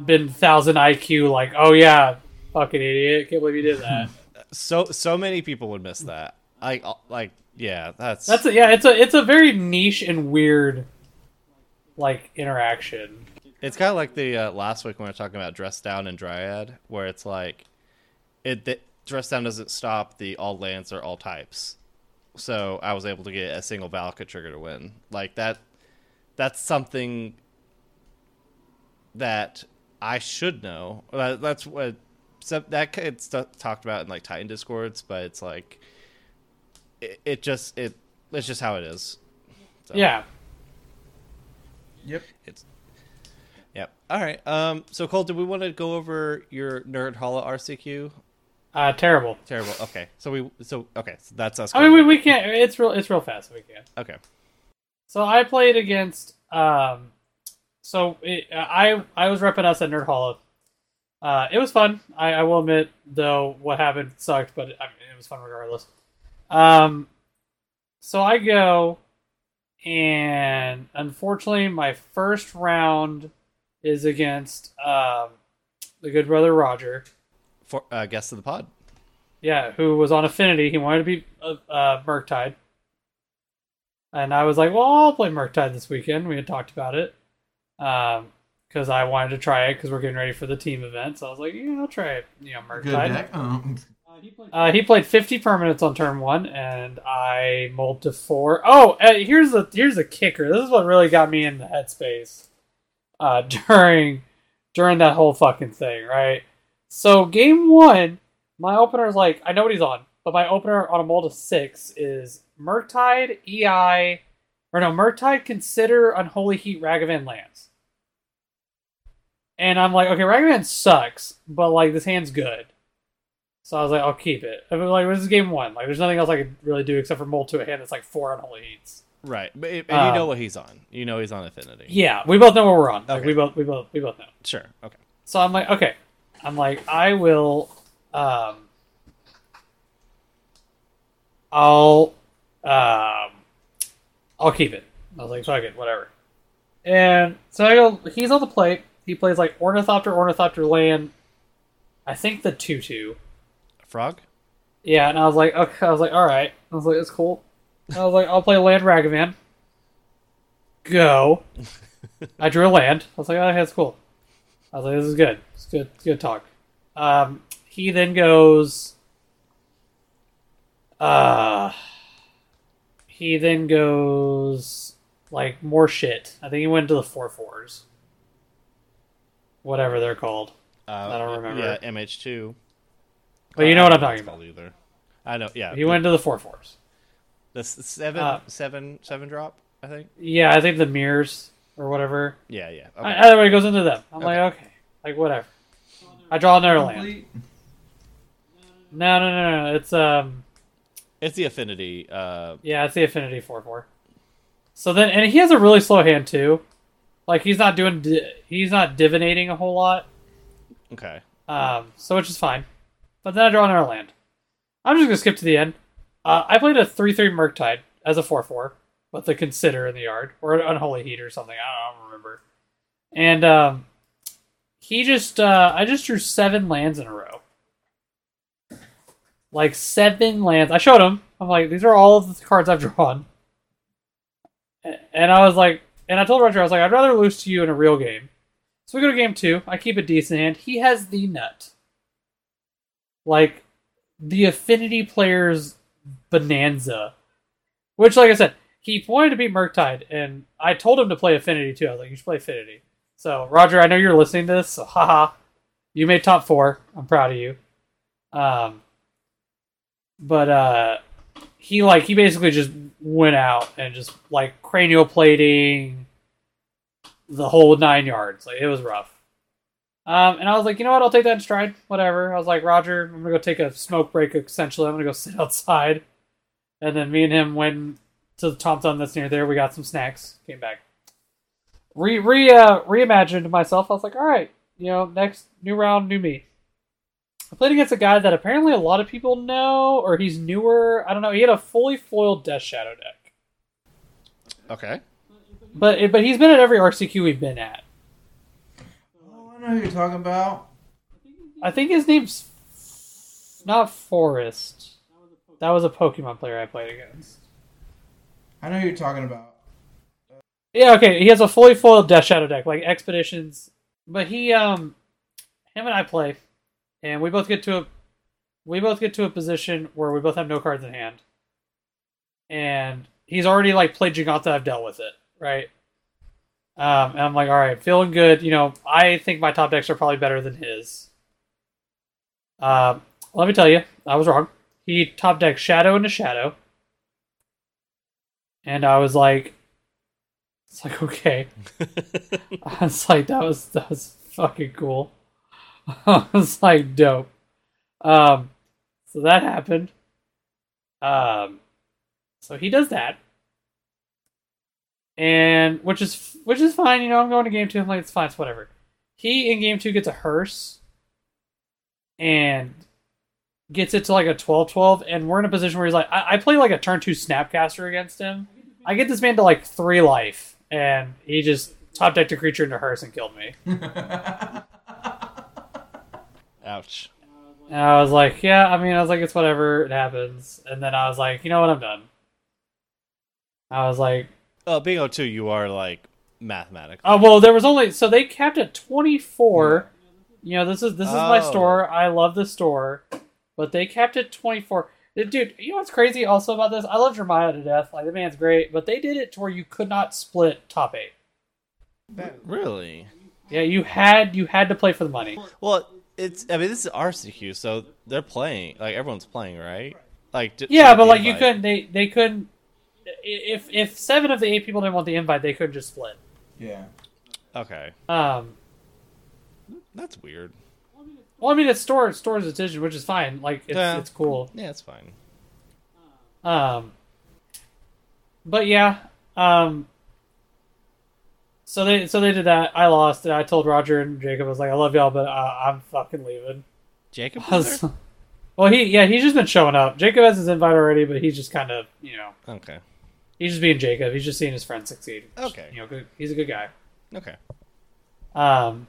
been thousand IQ. Like oh yeah, fucking idiot, can't believe you did that. So so many people would miss that. Like uh, like yeah. That's That's a, yeah, it's a it's a very niche and weird like interaction. It's kind of like the uh, last week when we were talking about dress down and dryad, where it's like it the, dress down doesn't stop the all lands or all types. So I was able to get a single Valakut trigger to win. Like that. That's something that I should know. That's what so that it's talked about in like Titan discords, but it's like it, it just it it's just how it is. So. Yeah. Yep. It's Yep. All right. Um. So Cole, do we want to go over your Nerd Hollow RCQ? Uh, terrible. Terrible. Okay. So we. So okay. So that's us. I mean, we, we can't. It's real. It's real fast. We can. Okay. So I played against. Um, so it, I I was repping us at Nerd Hollow. Uh, it was fun. I, I will admit, though, what happened sucked, but I mean, it was fun regardless. Um, so I go, and unfortunately, my first round is against um, the good brother Roger. For uh, guest of the pod. Yeah, who was on Affinity. He wanted to be uh, uh, Murktide. And I was like, well, I'll play Murktide this weekend. We had talked about it. Because I wanted to try it because we're getting ready for the team event. So I was like, yeah, I'll try it. You know, Good Murktide. deck. Oh. Uh, he played 50 permanents on turn one, and I mulled to four. Oh, uh, here's the here's the kicker. This is what really got me in the headspace uh, during during that whole fucking thing, right? So game one, my opener is like I know what he's on, but my opener on a mold of six is Murktide, EI, or no Murktide, Consider, Unholy Heat, Ragavan lands. And I'm like, okay, Ragavan sucks, but like this hand's good. So I was like, I'll keep it. I mean, like this is game one. Like there's nothing else I could really do except for mold to a hand that's like four unholy heats. Right. But and you know Um, what he's on. You know he's on Affinity. Yeah, we both know what we're on. Like Okay. we both we both we both know. Sure. Okay. So I'm like, okay. I'm like, I will um I'll um I'll keep it. I was like, fuck it, whatever. And so I go he's on the plate. He plays like Ornithopter, Ornithopter land. I think the two. Frog. Yeah, and I was like, okay, I was like, all right. I was like, it's cool. I was like, I'll play Land Ragavan. Go. I drew a land. I was like, oh, that's cool. I was like, this is good. It's good. It's good talk. Um, he then goes. Uh, he then goes like more shit. I think he went to the four fours. Whatever they're called. Uh, I don't remember. Yeah. MH two. But you know what I'm talking about. Either. I know. Yeah. He went to the four fours. the seven uh, seven seven drop. I think. Yeah, I think the mirrors or whatever. Yeah. Yeah. I- Okay. Either way, it goes into them. I'm Okay. like, okay, like whatever. I draw another land. No, no, no, no. It's um, it's the Affinity. Uh. yeah, it's the Affinity four four. So then, and he has a really slow hand too. Like he's not doing, di- he's not divinating a whole lot. Okay. Um, so which is fine. But then I draw another land. I'm just gonna skip to the end. Uh, I played a three three Murktide as a four four with the Consider in the yard or an Unholy Heat or something. I don't, I don't remember. And um, he just uh, I just drew seven lands in a row. Like seven lands. I showed him. I'm like, these are all of the cards I've drawn. And I was like, and I told Roger, I was like, I'd rather lose to you in a real game. So we go to game two. I keep a decent hand. He has the nut. Like, the affinity players bonanza. Which, like I said, he wanted to beat Murktide, and I told him to play Affinity too. I was like, you should play Affinity. So, Roger, I know you're listening to this, so haha. You made top four. I'm proud of you. Um, but uh, he like he basically just went out and just like cranial plating the whole nine yards. Like it was rough. Um, and I was like, you know what? I'll take that in stride. Whatever. I was like, Roger, I'm gonna go take a smoke break. Essentially, I'm gonna go sit outside. And then me and him went to the Tom that's near there. We got some snacks. Came back. Re re uh, reimagined myself. I was like, all right, you know, next new round, new me. I played against a guy that apparently a lot of people know, or he's newer. I don't know. He had a fully foiled Death Shadow deck, Okay. but but he's been at every RCQ we've been at. Oh, I know who you're talking about. I think his name's not Forest. That was a Pokemon player I played against. I know who you're talking about. Yeah, okay. He has a fully foiled Death Shadow deck, like Expeditions. But he, um, him and I play, and we both get to a, we both get to a position where we both have no cards in hand, and he's already like played Giganta. I've dealt with it, right? Um, and I'm like, all right, feeling good. You know, I think my top decks are probably better than his. Um, let me tell you, I was wrong. He top decked Shadow into Shadow, and I was like, it's like okay. I was like, that was that was fucking cool. I was like, dope. Um, so that happened. Um, so he does that, and which is which is fine. You know, I'm going to game two. I'm like, it's fine. It's whatever. He in game two gets a hearse, and gets it to like a 12-12, and we're in a position where he's like, I, I play like a turn two snapcaster against him. I get this man to like three life, and he just top decked a creature into hearse and killed me. Ouch. And I was like, yeah, I mean, I was like, it's whatever, it happens. And then I was like, you know what, I'm done. I was like, Oh, being 02, you are like mathematics. oh uh, well, there was only so they capped at 24. Hmm. You know, this is this is my Oh. store. I love the store, but they capped at 24. Uh, dude, you know what's crazy also about this? I love Jeremiah to death. Like the man's great, but they did it to where you could not split top eight. That, Really? Yeah, you had you had to play for the money. Well, it's. I mean, this is RCQ, so they're playing. Like everyone's playing, right? Like j- Yeah, but the like you couldn't. They they couldn't. If if seven of the eight people didn't want the invite, they couldn't just split. yeah. Okay, Um. that's weird. Well, I mean, it's store it's store's decision, which is fine. Like it's Yeah. it's cool. Yeah, it's fine. Um. But yeah. Um. So they so they did that. I lost. And I told Roger and Jacob I was like, I love y'all, but uh, I'm fucking leaving. Jacob was well, he yeah he's just been showing up. Jacob has his invite already, but he's just kind of you know Okay. he's just being Jacob. He's just seeing his friends succeed. Okay. You know, good, he's a good guy. Okay. Um,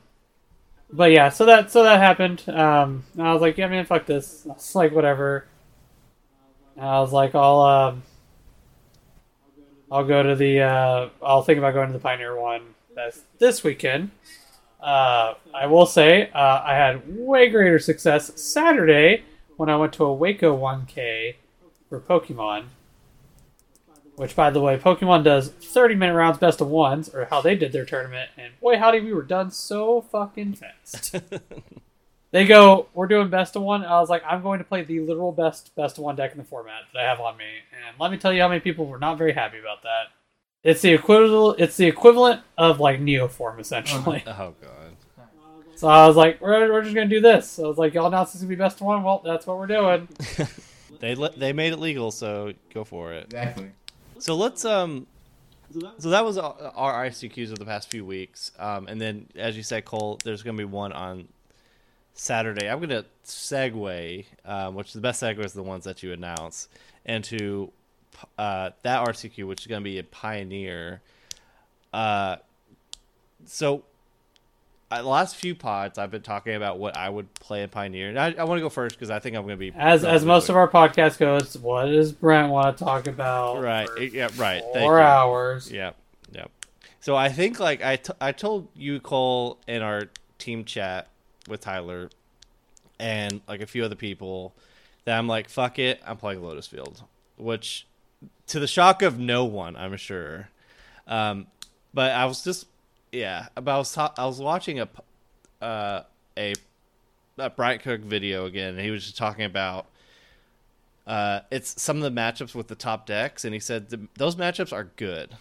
but yeah, so that so that happened. Um, and I was like, yeah, man, fuck this. It's like whatever. And I was like, I'll um, I'll go to the uh, I'll think about going to the Pioneer one that's this weekend. Uh, I will say uh, I had way greater success Saturday when I went to a Waco 1K for Pokemon. Which, by the way, Pokemon does 30 minute rounds best of ones, or how they did their tournament, and boy, howdy, we were done so fucking fast. they go, We're doing best of one. I was like, I'm going to play the literal best best of one deck in the format that I have on me. And let me tell you how many people were not very happy about that. It's the equivalent. It's the equivalent of like Neoform, essentially. oh god. So I was like, we're, we're just gonna do this. So I was like, y'all announced this is gonna be best of one. Well, that's what we're doing. They let they made it legal, so go for it. Exactly. So let's um. So that was our our ICQs of the past few weeks, um, and then as you said, Cole, there's going to be one on Saturday. I'm going to segue, um, which the best segue is the ones that you announce, into uh, that RCQ, which is going to be a Pioneer. Uh, so uh, the last few pods, I've been talking about what I would play in Pioneer, and I, I want to go first because I think I'm going to be As as most quick. of our podcast goes, what does Brent want to talk about? right, yeah, right. Thank Four you. hours. Yep, yep. So I think like I, t- I told you Cole in our team chat with Tyler and like a few other people that I'm like fuck it, I'm playing Lotus Field. which to the shock of no one, I'm sure. Um, but I was just yeah, but I was ta- I was watching a uh, a a Bryant Cook video again, and he was just talking about uh, it's some of the matchups with the top decks, and he said those matchups are good,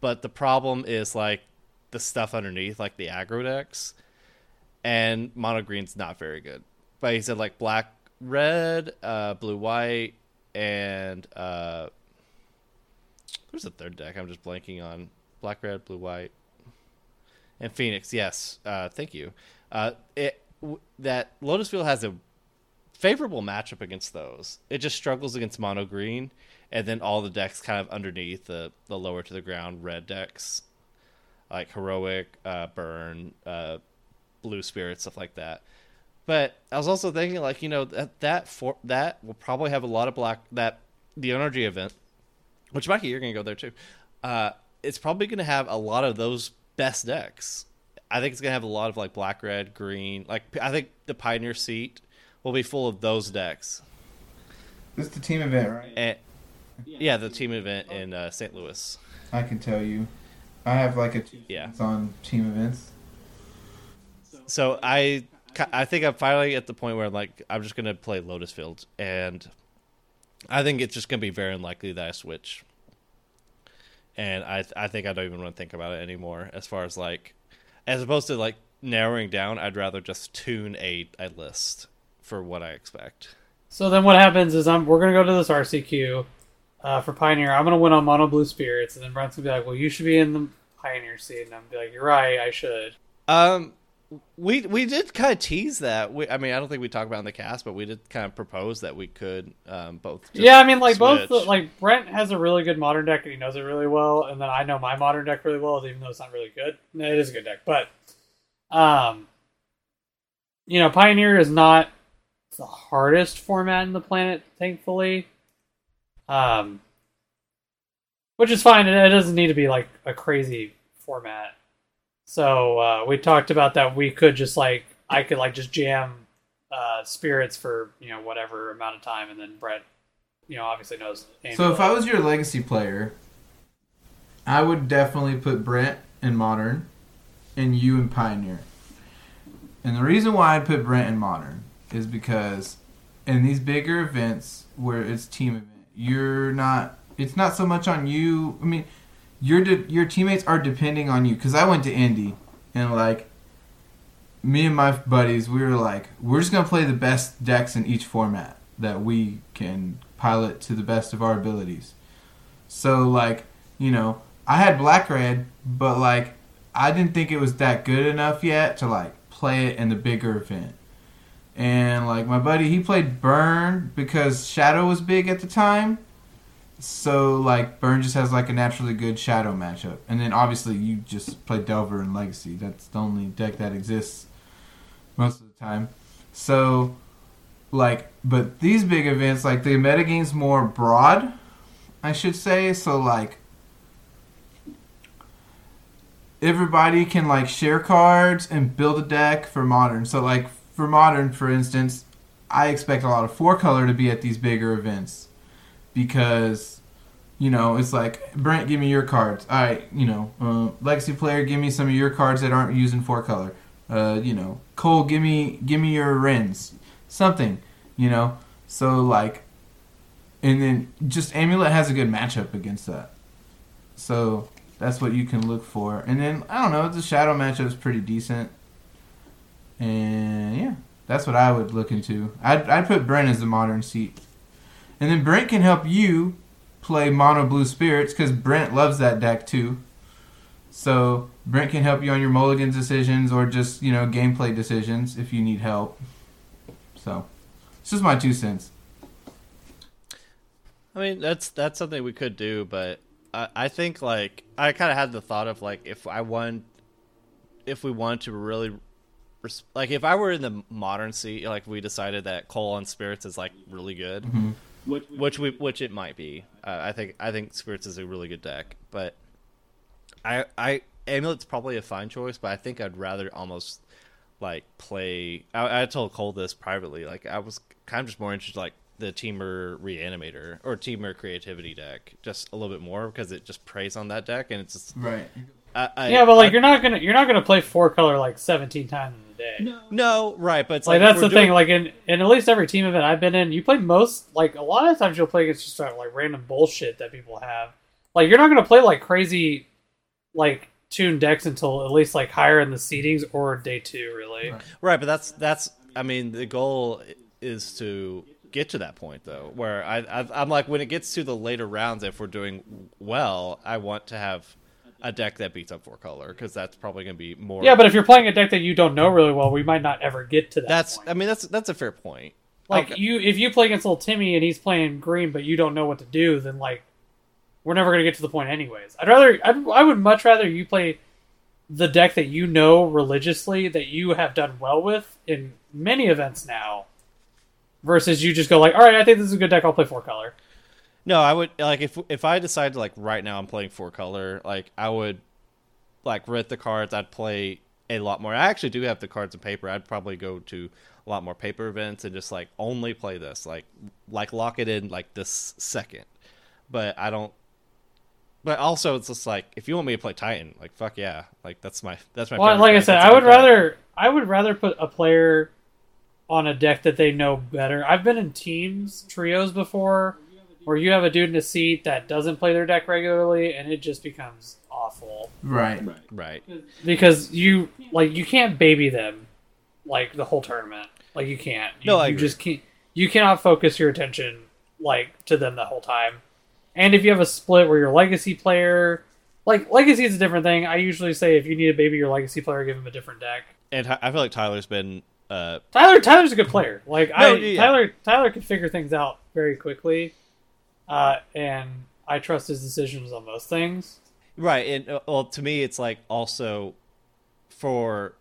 but the problem is like the stuff underneath, like the aggro decks, and mono green's not very good. But he said like black red, uh, blue white, and uh, there's a third deck. I'm just blanking on black red, blue white, and Phoenix. Yes, uh, thank you. Uh, it w- that Lotus Field has a favorable matchup against those. It just struggles against mono green, and then all the decks kind of underneath the the lower to the ground red decks, like heroic, uh, burn, uh, blue spirit, stuff like that. But I was also thinking, like you know, that that for that will probably have a lot of black that the energy event, which Mikey, you're gonna go there too. Uh, it's probably gonna have a lot of those best decks. I think it's gonna have a lot of like black, red, green. Like I think the Pioneer seat will be full of those decks. This is the team event, right? And yeah, the team event in uh, St. Louis. I can tell you. I have like a two Yeah. on team events. So I, I think I'm finally at the point where I'm like I'm just gonna play Lotus Fields, and I think it's just gonna be very unlikely that I switch. And I, I think I don't even want to think about it anymore. As far as like, as opposed to like narrowing down, I'd rather just tune a a list for what I expect. So then what happens is I'm we're gonna go to this RCQ uh, for Pioneer. I'm gonna win on Mono Blue Spirits, and then Brent's gonna be like, "Well, you should be in the Pioneer seat," and I'm gonna be like, "You're right, I should." Um, we we did kind of tease that. We, I mean, I don't think we talked about it in the cast, but we did kind of propose that we could um, both. yeah, I mean, like both switch. like Brent has a really good modern deck, and he knows it really well, and then I know my modern deck really well, even though it's not really good. It is a good deck, but um, you know, Pioneer is not the hardest format in the planet, thankfully. Um, which is fine. It doesn't need to be like a crazy format. So uh, we talked about that. We could just like I could like just jam uh, spirits for you know whatever amount of time, and then Brett, you know, obviously knows. So if I was your legacy player, I would definitely put Brent in modern, and you in pioneer. And the reason why I'd put Brent in modern is because in these bigger events where it's team event, you're not. It's not so much on you. I mean, your de- your teammates are depending on you. Because I went to Indy and like me and my buddies, we were like, we're just gonna play the best decks in each format that we can pilot to the best of our abilities. So like, you know, I had black red, but like I didn't think it was that good enough yet to like play it in the bigger event. And like my buddy, he played burn because shadow was big at the time. So like burn just has like a naturally good shadow matchup. And then obviously you just play Delver and Legacy. That's the only deck that exists most of the time. So like but these big events like the metagame's more broad i should say so like everybody can like share cards and build a deck for modern so like for modern for instance i expect a lot of four color to be at these bigger events because you know it's like brent give me your cards. Right you know uh, legacy player give me some of your cards that aren't using four color. Uh, you know cole give me give me your Wrenns something you know? So like and then just amulet has a good matchup against that. So that's what you can look for. And then i don't know the shadow matchup is pretty decent. And yeah that's what i would look into. I'd, I'd put brent as the modern seat and then brent can help you play mono blue spirits because brent loves that deck too so brent can help you on your mulligan decisions or just you know gameplay decisions if you need help so it's just my two cents. I mean, that's that's something we could do, but I, I think like I kind of had the thought of like if I want, if we wanted to really, like if I were in the modern seat, like we decided that Cole on Spirits is like really good, Mhm. Which which we which it might be. Uh, I think I think Spirits is a really good deck, but I I Amulet's probably a fine choice, but I think I'd rather almost like play. I, I told Cole this privately. Like I was kind of just more interested, like the Temur Reanimator or Temur Creativity deck just a little bit more because it just preys on that deck and it's just Right. I, I, yeah, but like I- you're not gonna you're not gonna play four color like 17 times in a day. no right, but it's Like, like, that's the doing- thing. Like in in at least every team event I've been in, you play most like a lot of times you'll play against just uh, like random bullshit that people have. Like you're not gonna play like crazy like tuned decks until at least like higher in the seedings or day two, really. Right. Right, but that's that's. I mean, the goal is to get to that point though, where I, I I'm like when it gets to the later rounds, if we're doing well, I want to have a deck that beats up four color because that's probably going to be more. Yeah, but if you're playing a deck that you don't know really well, we might not ever get to that. that's. point. I mean, that's that's a fair point. like okay. you if you play against little Timmy and he's playing green, but you don't know what to do, then like we're never gonna get to the point anyways. I'd rather I'd, I would much rather you play the deck that you know religiously that you have done well with in many events now, versus you just go like, all right, I think this is a good deck. I'll play four color. No, I would like if if I decide to like right now I'm playing four color, like I would like rent the cards. I'd play a lot more. I actually do have the cards and paper. I'd probably go to a lot more paper events and just like only play this, like like lock it in like this second. But I don't. But also, it's just like if you want me to play Titan, like fuck yeah, like that's my that's my. Well, like I said, I would rather I would rather put a player on a deck that they know better. I've been in teams, trios before, where you have a dude in a seat that doesn't play their deck regularly, and it just becomes awful Right. right. Right. Because you like you can't baby them like the whole tournament. Like you can't. You, No, I you agree. just can't. You cannot focus your attention like to them the whole time. And if you have a split where your legacy player, like legacy is a different thing. I usually say if you need to baby your legacy player, give him a different deck. And I feel like Tyler's been uh Tyler Tyler's a good player. Like I yeah. Tyler Tyler can figure things out very quickly, uh, and I trust his decisions on those things. Right, and uh, well, to me, it's like also for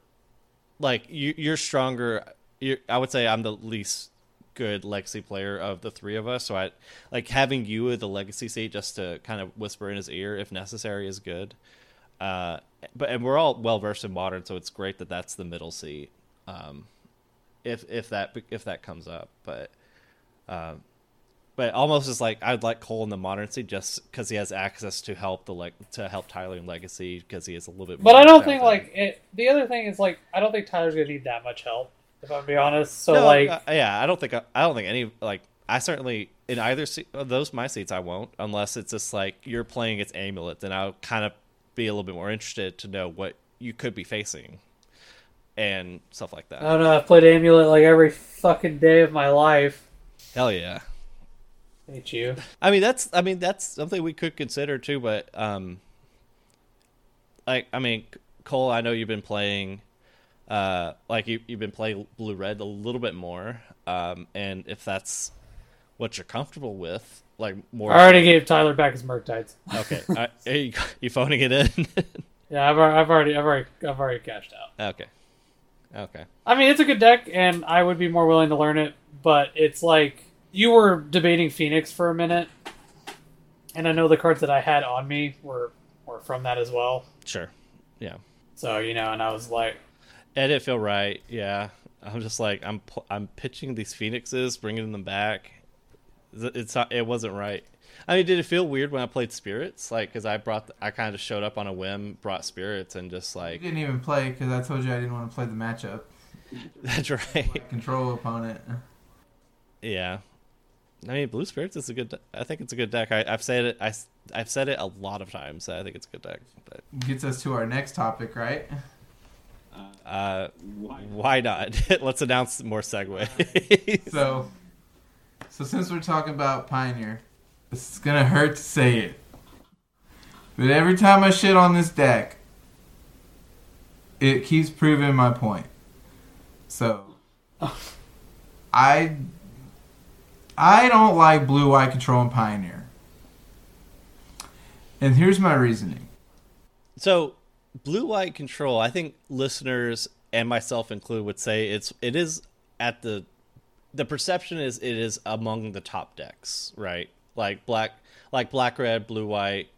like you, you're stronger. You're, I would say I'm the least good legacy player of the three of us. So I like having you at the legacy seat just to kind of whisper in his ear if necessary is good. Uh, but and we're all well versed in modern, so it's great that that's the middle seat. Um, if if that if that comes up, but um, but almost as like I'd like Cole in the modern seat just because he has access to help the like to help Tyler in legacy because he is a little bit. But I don't think like it. The other thing is like I don't think Tyler's gonna need that much help. If I'm being honest, so No, like uh, yeah, I don't think I don't think any like I certainly in either seat those my seats I won't unless it's just like you're playing its amulet, then I'll kind of be a little bit more interested to know what you could be facing and stuff like that. I don't know. I've played Amulet like every fucking day of my life. Hell yeah. Hate you. I mean that's I mean that's something we could consider too, but um like I mean Cole, I know you've been playing uh like you you've been playing blue red a little bit more. Um and if that's what you're comfortable with, like more I already gave Tyler back his Murktides. Okay. I, are you, you phoning it in? Yeah, I've, I've already I've already I've already cashed out. okay. Okay. I mean, it's a good deck, and I would be more willing to learn it. But it's like you were debating Phoenix for a minute, and I know the cards that I had on me were were from that as well. Sure. Yeah. So you know, and I was like, It didn't feel right. Yeah. I'm just like I'm pl- I'm pitching these phoenixes, bringing them back. It's not. It wasn't right. I mean, did it feel weird when I played spirits? Like, because I brought, I kind of showed up on a whim, brought spirits, and just I like didn't even play because I told you I didn't want to play the matchup. that's right. Control opponent. Yeah. I mean, blue spirits is a good. de- I think it's a good deck. I, I've said it. I, have said it a lot of times. I think it's a good deck. But Gets us to our next topic, right? uh, why not? Let's announce more segues. So, so since we're talking about Pioneer, this is gonna hurt to say it, but every time I shit on this deck, it keeps proving my point. So, I, I don't like blue white control and Pioneer, and here's my reasoning. So, blue white control, I think listeners and myself included would say it's it is at the the perception is it is among the top decks, right? Like black like black red, blue white,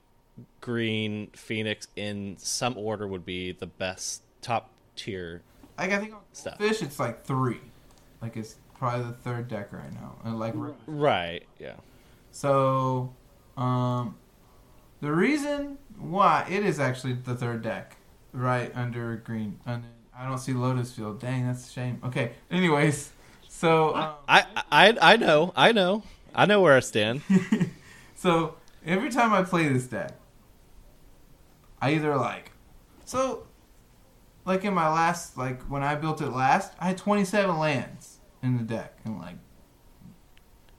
green, phoenix in some order would be the best top tier. Like I think on Stuff. fish, it's like three. Like it's probably the third deck right now. And like Right. Yeah. so, um, the reason why it is actually the third deck, right under green. And I don't see Lotus Field. Dang, that's a shame. Okay. Anyways, so um, I I I know. I know. I know where I stand. so every time I play this deck, I either like so like in my last like when I built it last, I had 27 lands in the deck and like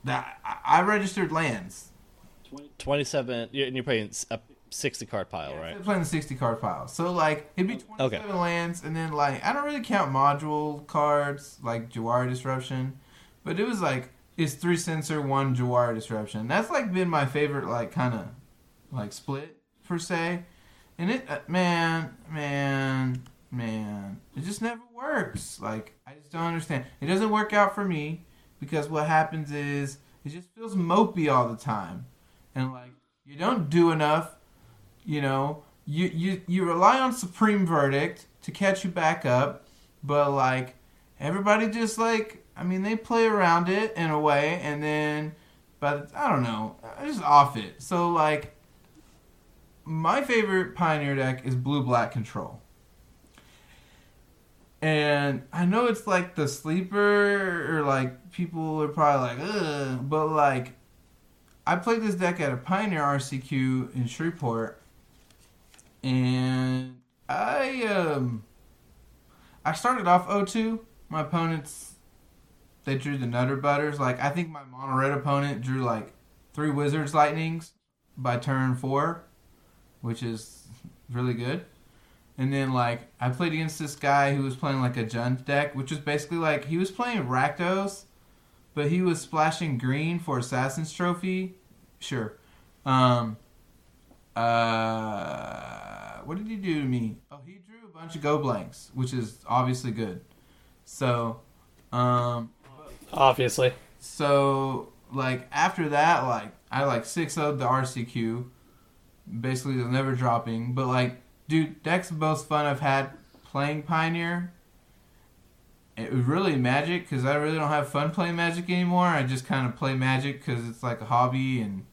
that I, I registered lands. Twenty-seven. And you're playing a sixty card pile, Yeah, right? I'm playing the 60 card pile. So like it'd be 27 Okay. lands and then like I don't really count modal cards like Jwari Disruption, but it was like it's three Censor, one Jwari Disruption. That's like been my favorite like kind of like split per se. And it uh, man, man, man, it just never works. Like I just don't understand. It doesn't work out for me because what happens is it just feels mopey all the time. And like you don't do enough you know, you, you you rely on Supreme Verdict to catch you back up, but like everybody just like I mean they play around it in a way, and then but I don't know, I just off it. So like my favorite Pioneer deck is Blue Black Control. And I know it's like the sleeper, or like people are probably like, ugh, but like, I played this deck at a Pioneer RCQ in Shreveport, and I um I started off 0-2. My opponents they drew the Nutter Butters. Like I think my mono red opponent drew like three Wizard's Lightnings by turn four, which is really good. And then like I played against this guy who was playing like a Jund deck, which was basically like he was playing Rakdos, but he was splashing green for Assassin's Trophy. Sure. Um uh what did he do to me? Oh, he drew a bunch of go blanks, which is obviously good. So, um Obviously. so like after that, like I like six of the RCQ. Basically, they're never dropping. But like, dude, decks the most fun I've had playing Pioneer. It was really Magic because I really don't have fun playing Magic anymore. I just kind of play Magic because it's like a hobby and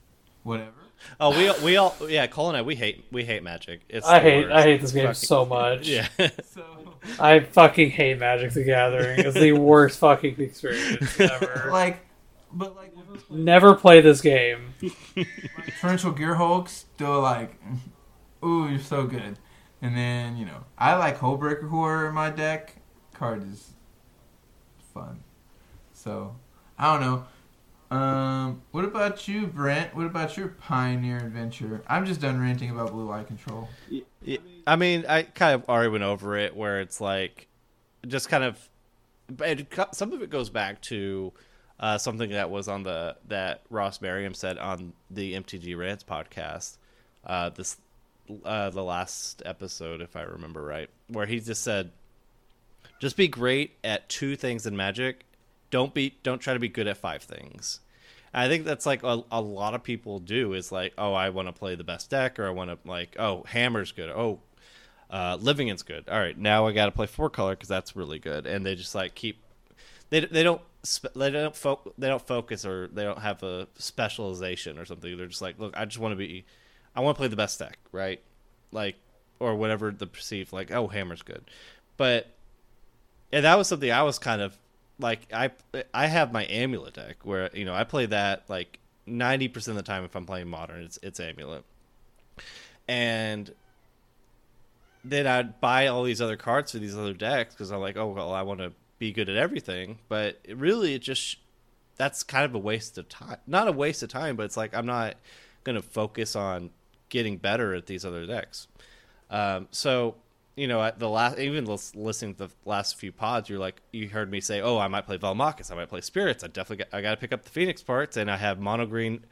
whatever. Oh, we we all yeah. Cole and I we hate we hate Magic. It's I hate worst. I hate this game Fucking- so much. Yeah. So I fucking hate Magic the Gathering. It's the worst fucking experience ever. like, but like Never play this game. torrential gearhulks still like ooh you're so good and then you know i like hullbreaker horror in my deck. Card is fun. So i don't know. Um what about you brent? What about your pioneer adventure? I'm just done ranting about blue eye control. I mean, I kind of already went over it, where it's like, just kind of, it, some of it goes back to uh, something that was on the that Ross Merriam said on the MTG Rants podcast, uh, this uh, the last episode, if I remember right, where he just said, just be great at two things in Magic. Don't be don't try to be good at five things. And I think that's like a, a lot of people do is like, oh, I want to play the best deck, or I want to like, oh, Hammer's good. Oh, uh, Living's good. All right, now I got to play four color because that's really good. And they just like keep they they don't they don't fo- they don't focus or they don't have a specialization or something. They're just like, look, I just want to be, I want to play the best deck, right? Like or whatever the perceived like, oh, Hammer's good, but and that was something I was kind of like I I have my amulet deck where you know I play that like ninety percent of the time if I'm playing modern it's it's amulet, and then I'd buy all these other cards for these other decks because I'm like oh well I want to be good at everything, but it really it just that's kind of a waste of time. Not a waste of time, but it's like I'm not gonna focus on getting better at these other decks. Um, so you know, at the last, even listening to the last few pods, you're like, you heard me say, "Oh, I might play Valmakis, I might play Spirits. I definitely, got, I got to pick up the Phoenix parts, and I have Mono Green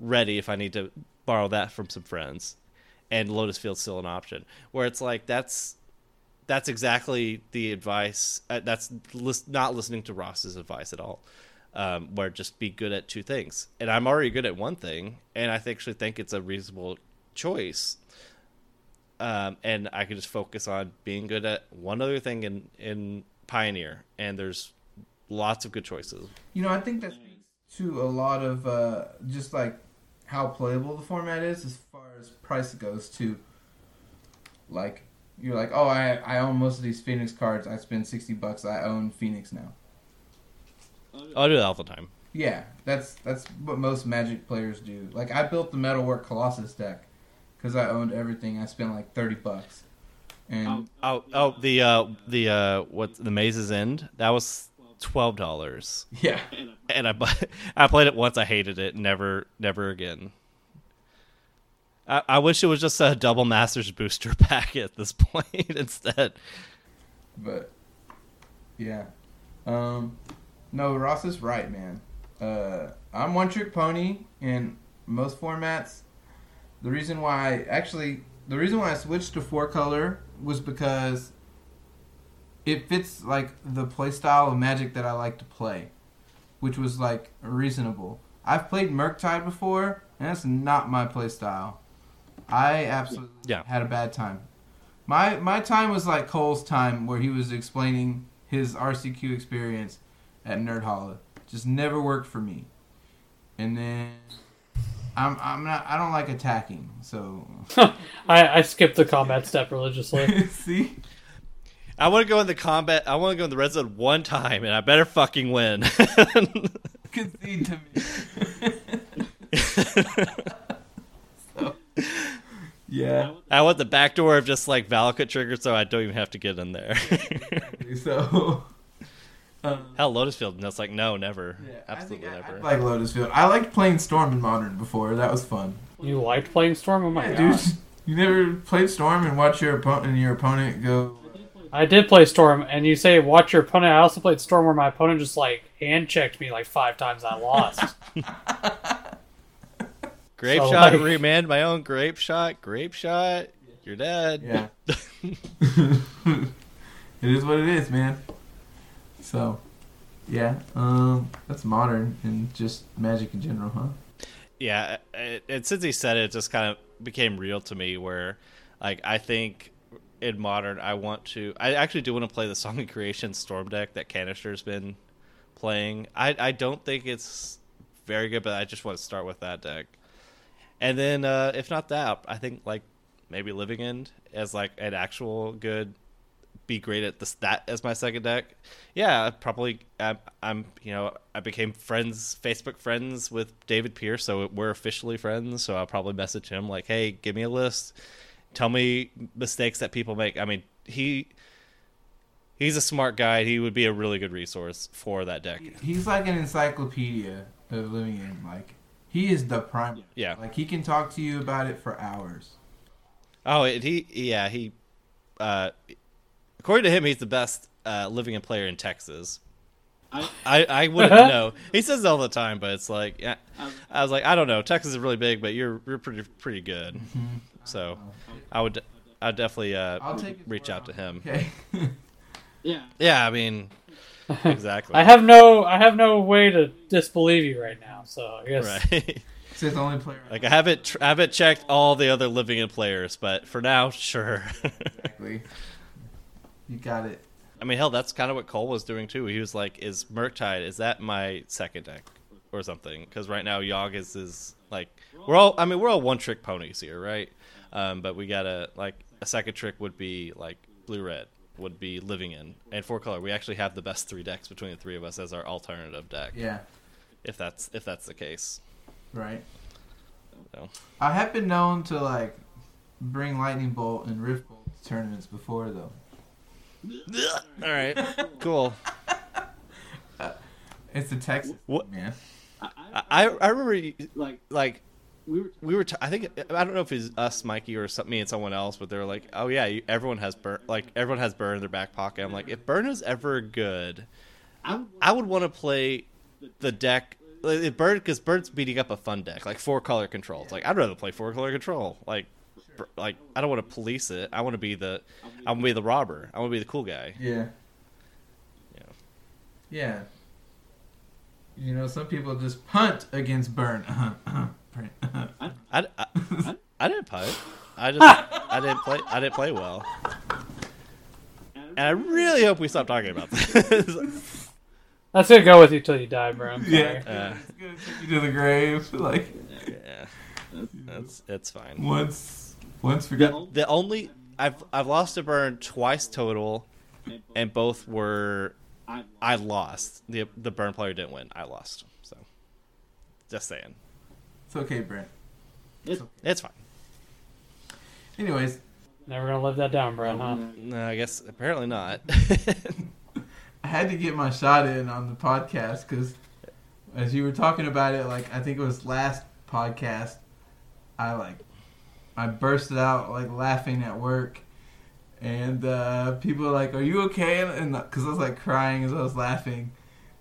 ready if I need to borrow that from some friends." And Lotus Field's still an option. Where it's like that's that's exactly the advice. Uh, that's not listening to Ross's advice at all. Um, where just be good at two things, and I'm already good at one thing, and I actually think it's a reasonable choice um, and I could just focus on being good at one other thing in in Pioneer, and there's lots of good choices. You know, I think that speaks to a lot of uh, just like how playable the format is as far as price goes. To like, you're like, oh, I I own most of these Phoenix cards. I spend sixty bucks. I own Phoenix now. I do that all the time. Yeah, that's that's what most Magic players do. Like, I built the Metalwork Colossus deck because I owned everything. I spent like thirty bucks, and Oh, oh, the uh, the uh, what the Maze's End? That was twelve dollars, yeah, and I I played it once. I hated it. Never, never again. I, I wish it was just a double Masters booster pack at this point instead. but yeah, um, no, Ross is right, man. Uh, I'm one trick pony in most formats. The reason why, I, actually, the reason why I switched to four color was because it fits like the play style of Magic that I like to play, which was like reasonable. I've played Murktide before, and that's not my play style. I absolutely Yeah. had a bad time. My my time was like Cole's time, where he was explaining his RCQ experience at Nerd Holla. Just never worked for me. And then I'm I'm not I don't like attacking, so I, I skipped the combat step religiously. see. I want to go in the combat. I want to go in the red zone one time, and I better fucking win. concede to me. so, yeah. I want the back door of just like Valakut trigger, so I don't even have to get in there. So. Um, Hell, Lotus Field, and it's like no, never, yeah, absolutely I I- never. I like Lotus Field. I liked playing Storm in Modern before. That was fun. you liked playing Storm? Oh my Yeah, god. dude. You never played Storm and watch your opponent and your opponent go. I did play Storm, and you say watch your opponent. I also played Storm where my opponent just like hand checked me like five times. I lost. Grape So, shot, like- remand my own Grapeshot, grape shot. You're dead. Yeah. it is what it is, man. So, yeah. Um, that's modern and just magic in general, huh? Yeah, and since he said it, it just kind of became real to me. Where, like, I think in modern, I want to. I actually do want to play the Song of Creation Storm deck that Kanister's been playing. I I don't think it's very good, but I just want to start with that deck. And then, uh, if not that, I think like maybe Living End as like an actual good, be great at this that as my second deck. Yeah, probably. I'm, I'm you know I became friends, Facebook friends with David Pierce, so we're officially friends. So I'll probably message him like, hey, give me a list, tell me mistakes that people make. I mean, he. He's a smart guy. He would be a really good resource for that deck. He's like an encyclopedia of Living End. Like, he is the prime. Yeah. Like, he can talk to you about it for hours. Oh, it, he yeah he, uh, according to him, he's the best uh, Living End player in Texas. I, I wouldn't know. He says it all the time, but it's like yeah. I was like, I don't know. Texas is really big, but you're you're pretty pretty good. So I would I would definitely uh, I'll reach word out to him. it, Okay. Yeah, I mean, exactly. I have no I have no way to disbelieve you right now. So I guess right. He's the only player. like I haven't tr- I haven't checked all the other Living End players, but for now, sure. Exactly. You got it. I mean, hell, that's kind of what Cole was doing too. He was like, "Is Murktide is that my second deck or something?" Because right now Yogg is is like we're all. I mean, we're all one trick ponies here, right? Um, but we gotta like a second trick would be like blue red would be Living End and four color. We actually have the best three decks between the three of us as our alternative deck, Yeah. if that's if that's the case. Right. So. I have been known to like bring lightning bolt and rift bolt to tournaments before though. All right, cool. Uh, it's the Texas What- man. I I I remember like like we were we were t- I think I don't know if it's us Mikey or some, me and someone else, but they're like, oh yeah, you, everyone has burn like everyone has burn in their back pocket. I'm like, if burn is ever good, I would want to play the deck. like, If burn because bird's beating up a fun deck like four color control. It's like I'd rather play four color control. Like bur- like I don't want to police it. I want to be the I want to be the robber. I want to be the cool guy. Yeah. Yeah. Yeah. You know, some people just punt against burn. Burn. I, I, I didn't punt. I just I didn't play I didn't play well. And I really hope we stop talking about this. That's gonna go with you till you die, bro. I'm sorry. Yeah, Uh. it's gonna take you to the grave. Like Yeah, that's it's fine. once, once forget. The only I've I've lost a burn twice total, and both were I lost. the The burn player didn't win. I lost. So, just saying, It's okay, Brent. it's it's fine. Anyways, Never gonna live that down, bro. Huh? No, I guess apparently not. I had to get my shot in on the podcast because as you were talking about it, like I think it was last podcast, I like I bursted out like laughing at work, and uh, people were like, "Are you okay?" And because I was like crying as I was laughing,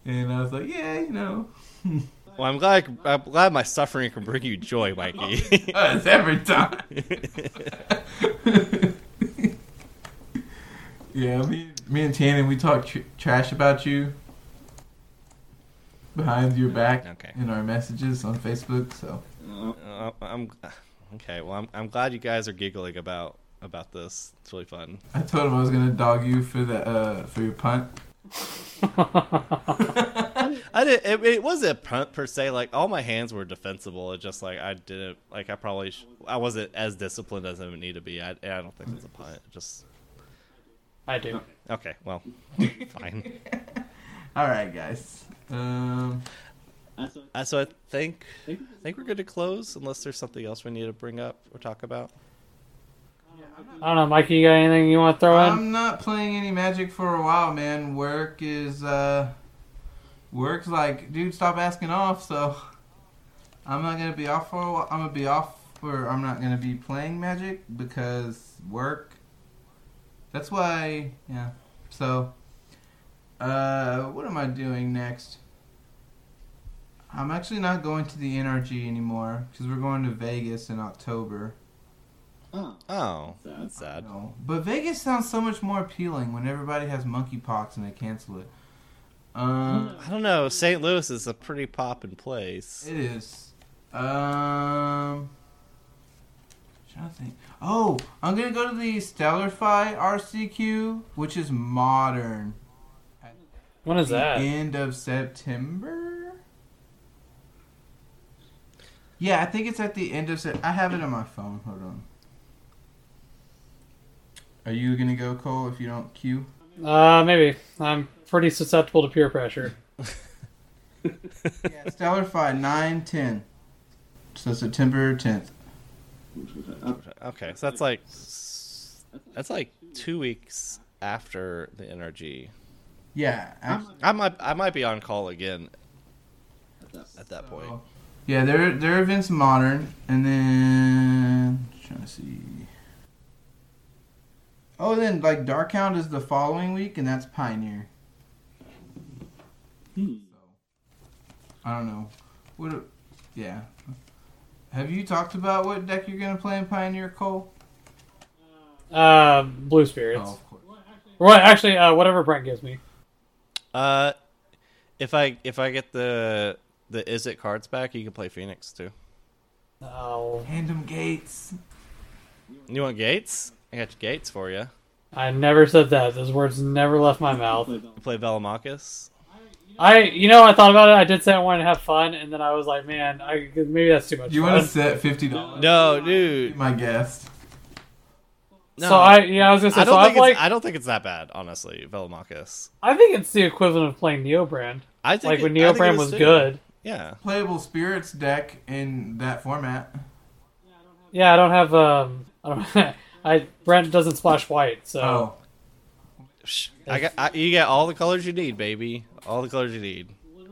and I was like, "Yeah, you know." well, I'm glad I'm glad my suffering can bring you joy, Mikey. Uh, it's every time. yeah, me, me and Tannen, we talk tr- trash about you behind your back Okay. in our messages on Facebook. So Uh, I'm okay. Well, I'm I'm glad you guys are giggling about about this. It's really fun. I told him I was gonna dog you for the uh, for your punt. I did. It, it wasn't a punt per se. Like all my hands were defensible. It just like I didn't like. I probably sh- I wasn't as disciplined as I would need to be. I, I don't think it's a punt. It just I do. okay. Well, fine. All right, guys. Um, Uh, so I think I think we're good to close unless there's something else we need to bring up or talk about. I don't know, Mikey. You got anything you want to throw in? I'm not playing any Magic for a while, man. Work is uh, work's like, dude, stop asking off. So I'm not gonna be off for a while. I'm gonna be off, for. I'm not gonna be playing Magic because work. That's why, yeah. So, uh, what am I doing next? I'm actually not going to the NRG anymore because we're going to Vegas in October. Oh, that's sad. But Vegas sounds so much more appealing when everybody has monkeypox and they cancel it. Um, I don't know. St. Louis is a pretty poppin' place. it is. Um, trying to think. Oh, I'm gonna go to the Stellarfy RCQ, which is modern. When is that? End of September. Yeah, I think it's at the end of Sep. I have it on my phone. Hold on. Are you gonna go, Cole? If you don't queue. Uh, maybe. I'm pretty susceptible to peer pressure. Yeah, Stellarfy 9 10. So September 10th. Okay, so that's like that's like two weeks after the NRG. Yeah. abs- I might I might be on call again at that point. so- Yeah, their their event's modern, and then trying to see. Oh, then like Dark Hound is the following week, and that's Pioneer. So, I don't know. What? a- Yeah. Have you talked about what deck you're gonna play in Pioneer, Cole? Uh, Blue Spirits. Oh, of course. Well, actually, uh, whatever Brent gives me. Uh, if I if I get the the is it cards back, you can play Phoenix too. Oh, Tandem Gates. You want Gates? I got Gates for you. I never said that. Those words never left my mouth. You play Velomachus. I, you know, I thought about it. I did say I wanted to have fun, and then I was like, man, I maybe that's too much You want to set fifty dollars? No, dude. My guest. No. So I, yeah, I was gonna say. I don't I've think like, it's, I don't think it's that bad, honestly. Velomachus. I think it's the equivalent of playing Neobrand. I think Like it- when I think it Neobrand is was good. Yeah. Playable spirits deck in that format. Yeah, I don't have um, I don't. I Brent doesn't splash white, so Oh, I got. I, you get all the colors you need, baby. All the colors you need.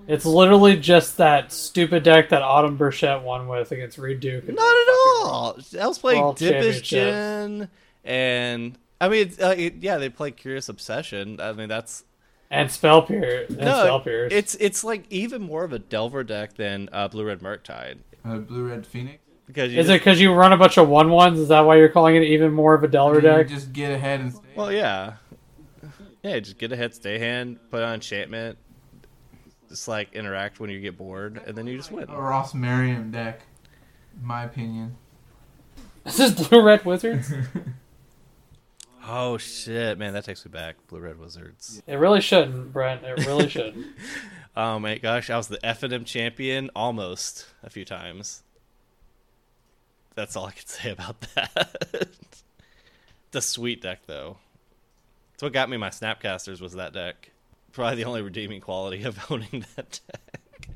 it's literally just that stupid deck that Autumn Burchett won with against Reid Duke. Not at all. I was playing World Dippish Gin, and I mean, uh, it, yeah, they play Curious Obsession. I mean, that's and Spell Pierce. And no, Spell Pierce. it's it's like even more of a Delver deck than uh, Blue Red Murktide uh, blue red phoenix. because you Is it because you run a bunch of one ones? Is that why you're calling it even more of a Delver You deck? just get ahead and stay. well, yeah, yeah, just get ahead, stay hand, put on enchantment, just like interact when you get bored, and then you just win. a Ross Merriam deck, in my opinion. Is this Blue Red Wizards? Oh shit, man, that takes me back. Blue Red Wizards. It really shouldn't, Brent. It really shouldn't. Oh my gosh, I was the F and M champion almost a few times. That's all I can say about that. the sweet deck though. That's what got me my Snapcasters was that deck. Probably the only redeeming quality of owning that deck.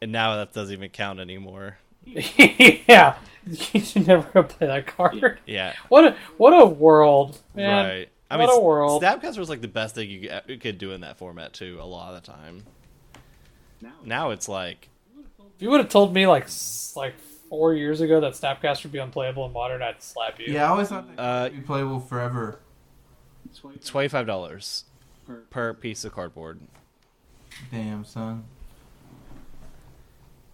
And now that doesn't even count anymore. yeah, you should never go play that card. Yeah. What a what a world, man. Right. I what mean, a world. Snapcaster was like the best thing you could do in that format too. A lot of the time. Now now it's like, If you would have told me like like four years ago that Snapcaster would be unplayable in modern, I'd slap you. Yeah, I always thought that Uh, would be playable forever. twenty five dollars per piece of cardboard. Damn, son.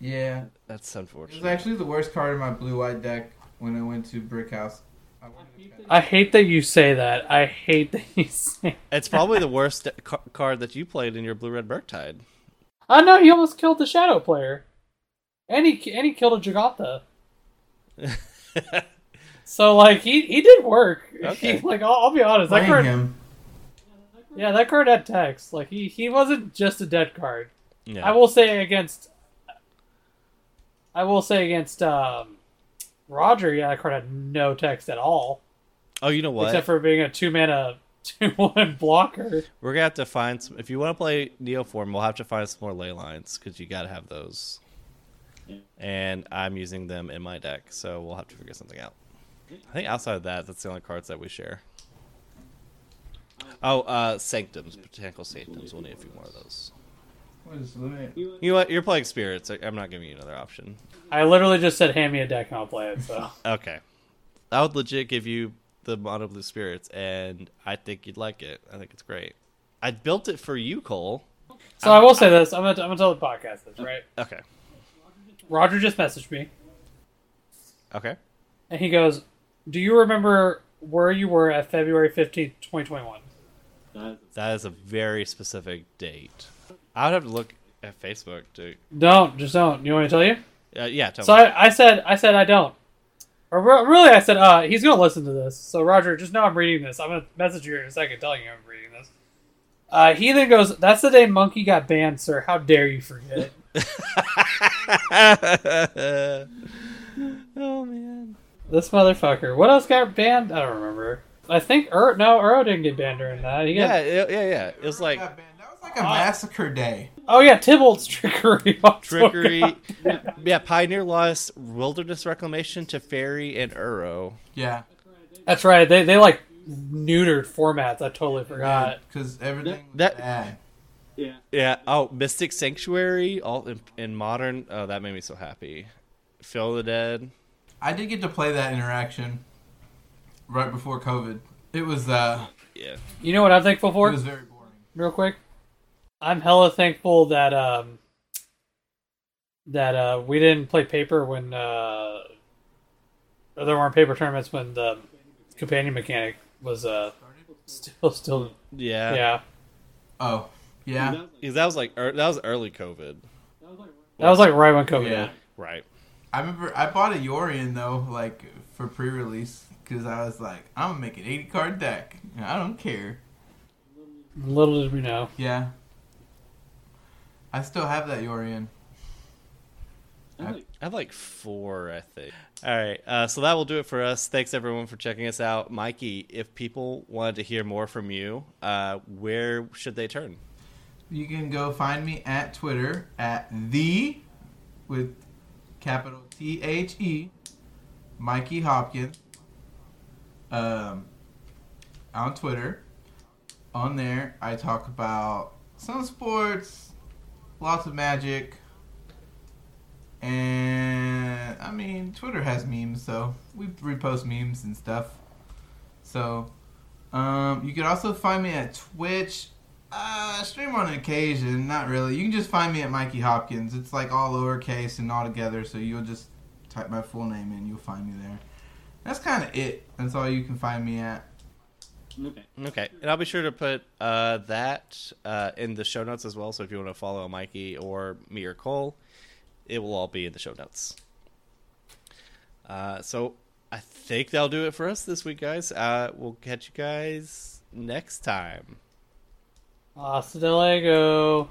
Yeah, That's unfortunate. it was actually the worst card in my blue-white deck when I went to Brick House. I I hate that you say that. I hate that you say. It's probably the worst ca- card that you played in your blue red Murktide. I know he almost killed the Shadow player, and he and he killed a Jagantha. So like he he did work. Okay. He, like I'll, I'll be honest, that Playing card. him. Yeah, that card had text. Like he he wasn't just a dead card. yeah. I will say against. I will say against um, Roger. Yeah, that card had no text at all, oh, you know what? except for being a two mana two one blocker. We're gonna have to find some. If you want to play Neoform, we'll have to find some more ley lines because you got to have those. And I'm using them in my deck, so we'll have to figure something out. I think outside of that, that's the only cards that we share. Oh, uh, Sanctums, Botanical Sanctums. We'll need a few more of those. What is limit? You know what? You're playing Spirits. I- I'm not giving you another option. I literally just said, "Hand me a deck and I'll play it." So Okay. I would legit give you the Mono Blue Spirits, and I think you'd like it. I think it's great. I built it for you, Cole. So I um, will say this. I'm gonna, I'm gonna tell the podcast this, right? Uh, okay. Roger just messaged me, Okay. and he goes, "Do you remember where you were at February fifteenth, twenty twenty one?" That is a very specific date. I would have to look at Facebook to. Don't, just don't. You want me to tell you? Uh, yeah, tell So me. I, I said, I said I don't. Or re- really, I said, uh, he's gonna listen to this. So Roger, just know I'm reading this. I'm gonna message you in a second, telling you I'm reading this. Uh, he then goes, "That's the day Monkey got banned, sir. How dare you forget?" it?" oh man. this motherfucker. What else got banned? I don't remember. I think Ur no, Uro didn't get banned during that. He got, Yeah, yeah, yeah. It was like That was like a massacre day. oh yeah, Tibalt's Trickery. also trickery. got- yeah, Pioneer lost Wilderness Reclamation to Teferi and Uro. Yeah. That's right. They they like neutered formats. I totally forgot. Because everything was That- bad. Yeah. Oh, Mystic Sanctuary, all in, in modern. Oh, that made me so happy. Field of the Dead. I did get to play that interaction right before COVID. It was uh, Yeah. You know what I'm thankful for? it was very boring. real quick. I'm hella thankful that um that uh we didn't play paper when uh or there weren't paper tournaments when the companion mechanic was uh still still Yeah. yeah. Oh, yeah, Because that was like ear that was early COVID. That was like right when COVID yeah. hit. Right. I remember I bought a Yorion though, like for pre-release, because I was like, I'm gonna make an 80 card deck. I don't care. Little did we know. Yeah. I still have that Yorion. I have like four, I think. All right, uh, so that will do it for us. Thanks everyone for checking us out, Mikey. If people wanted to hear more from you, uh, where should they turn? You can go find me at Twitter at the with capital T H E Mikey Hopkins. Um, on Twitter. On there, I talk about some sports, lots of magic, and I mean Twitter has memes, so we repost memes and stuff. So, um, you can also find me at Twitch. Uh, stream on occasion, not really. You can just find me at Mikey Hopkins. It's like all lowercase and all together, so you'll just type my full name in, you'll find me there. That's kind of it. That's all you can find me at. Okay. Okay, and I'll be sure to put uh, that uh, in the show notes as well. So if you want to follow Mikey or me or Cole, it will all be in the show notes. Uh, so I think that'll do it for us this week, guys. Uh, we'll catch you guys next time. Hasta luego.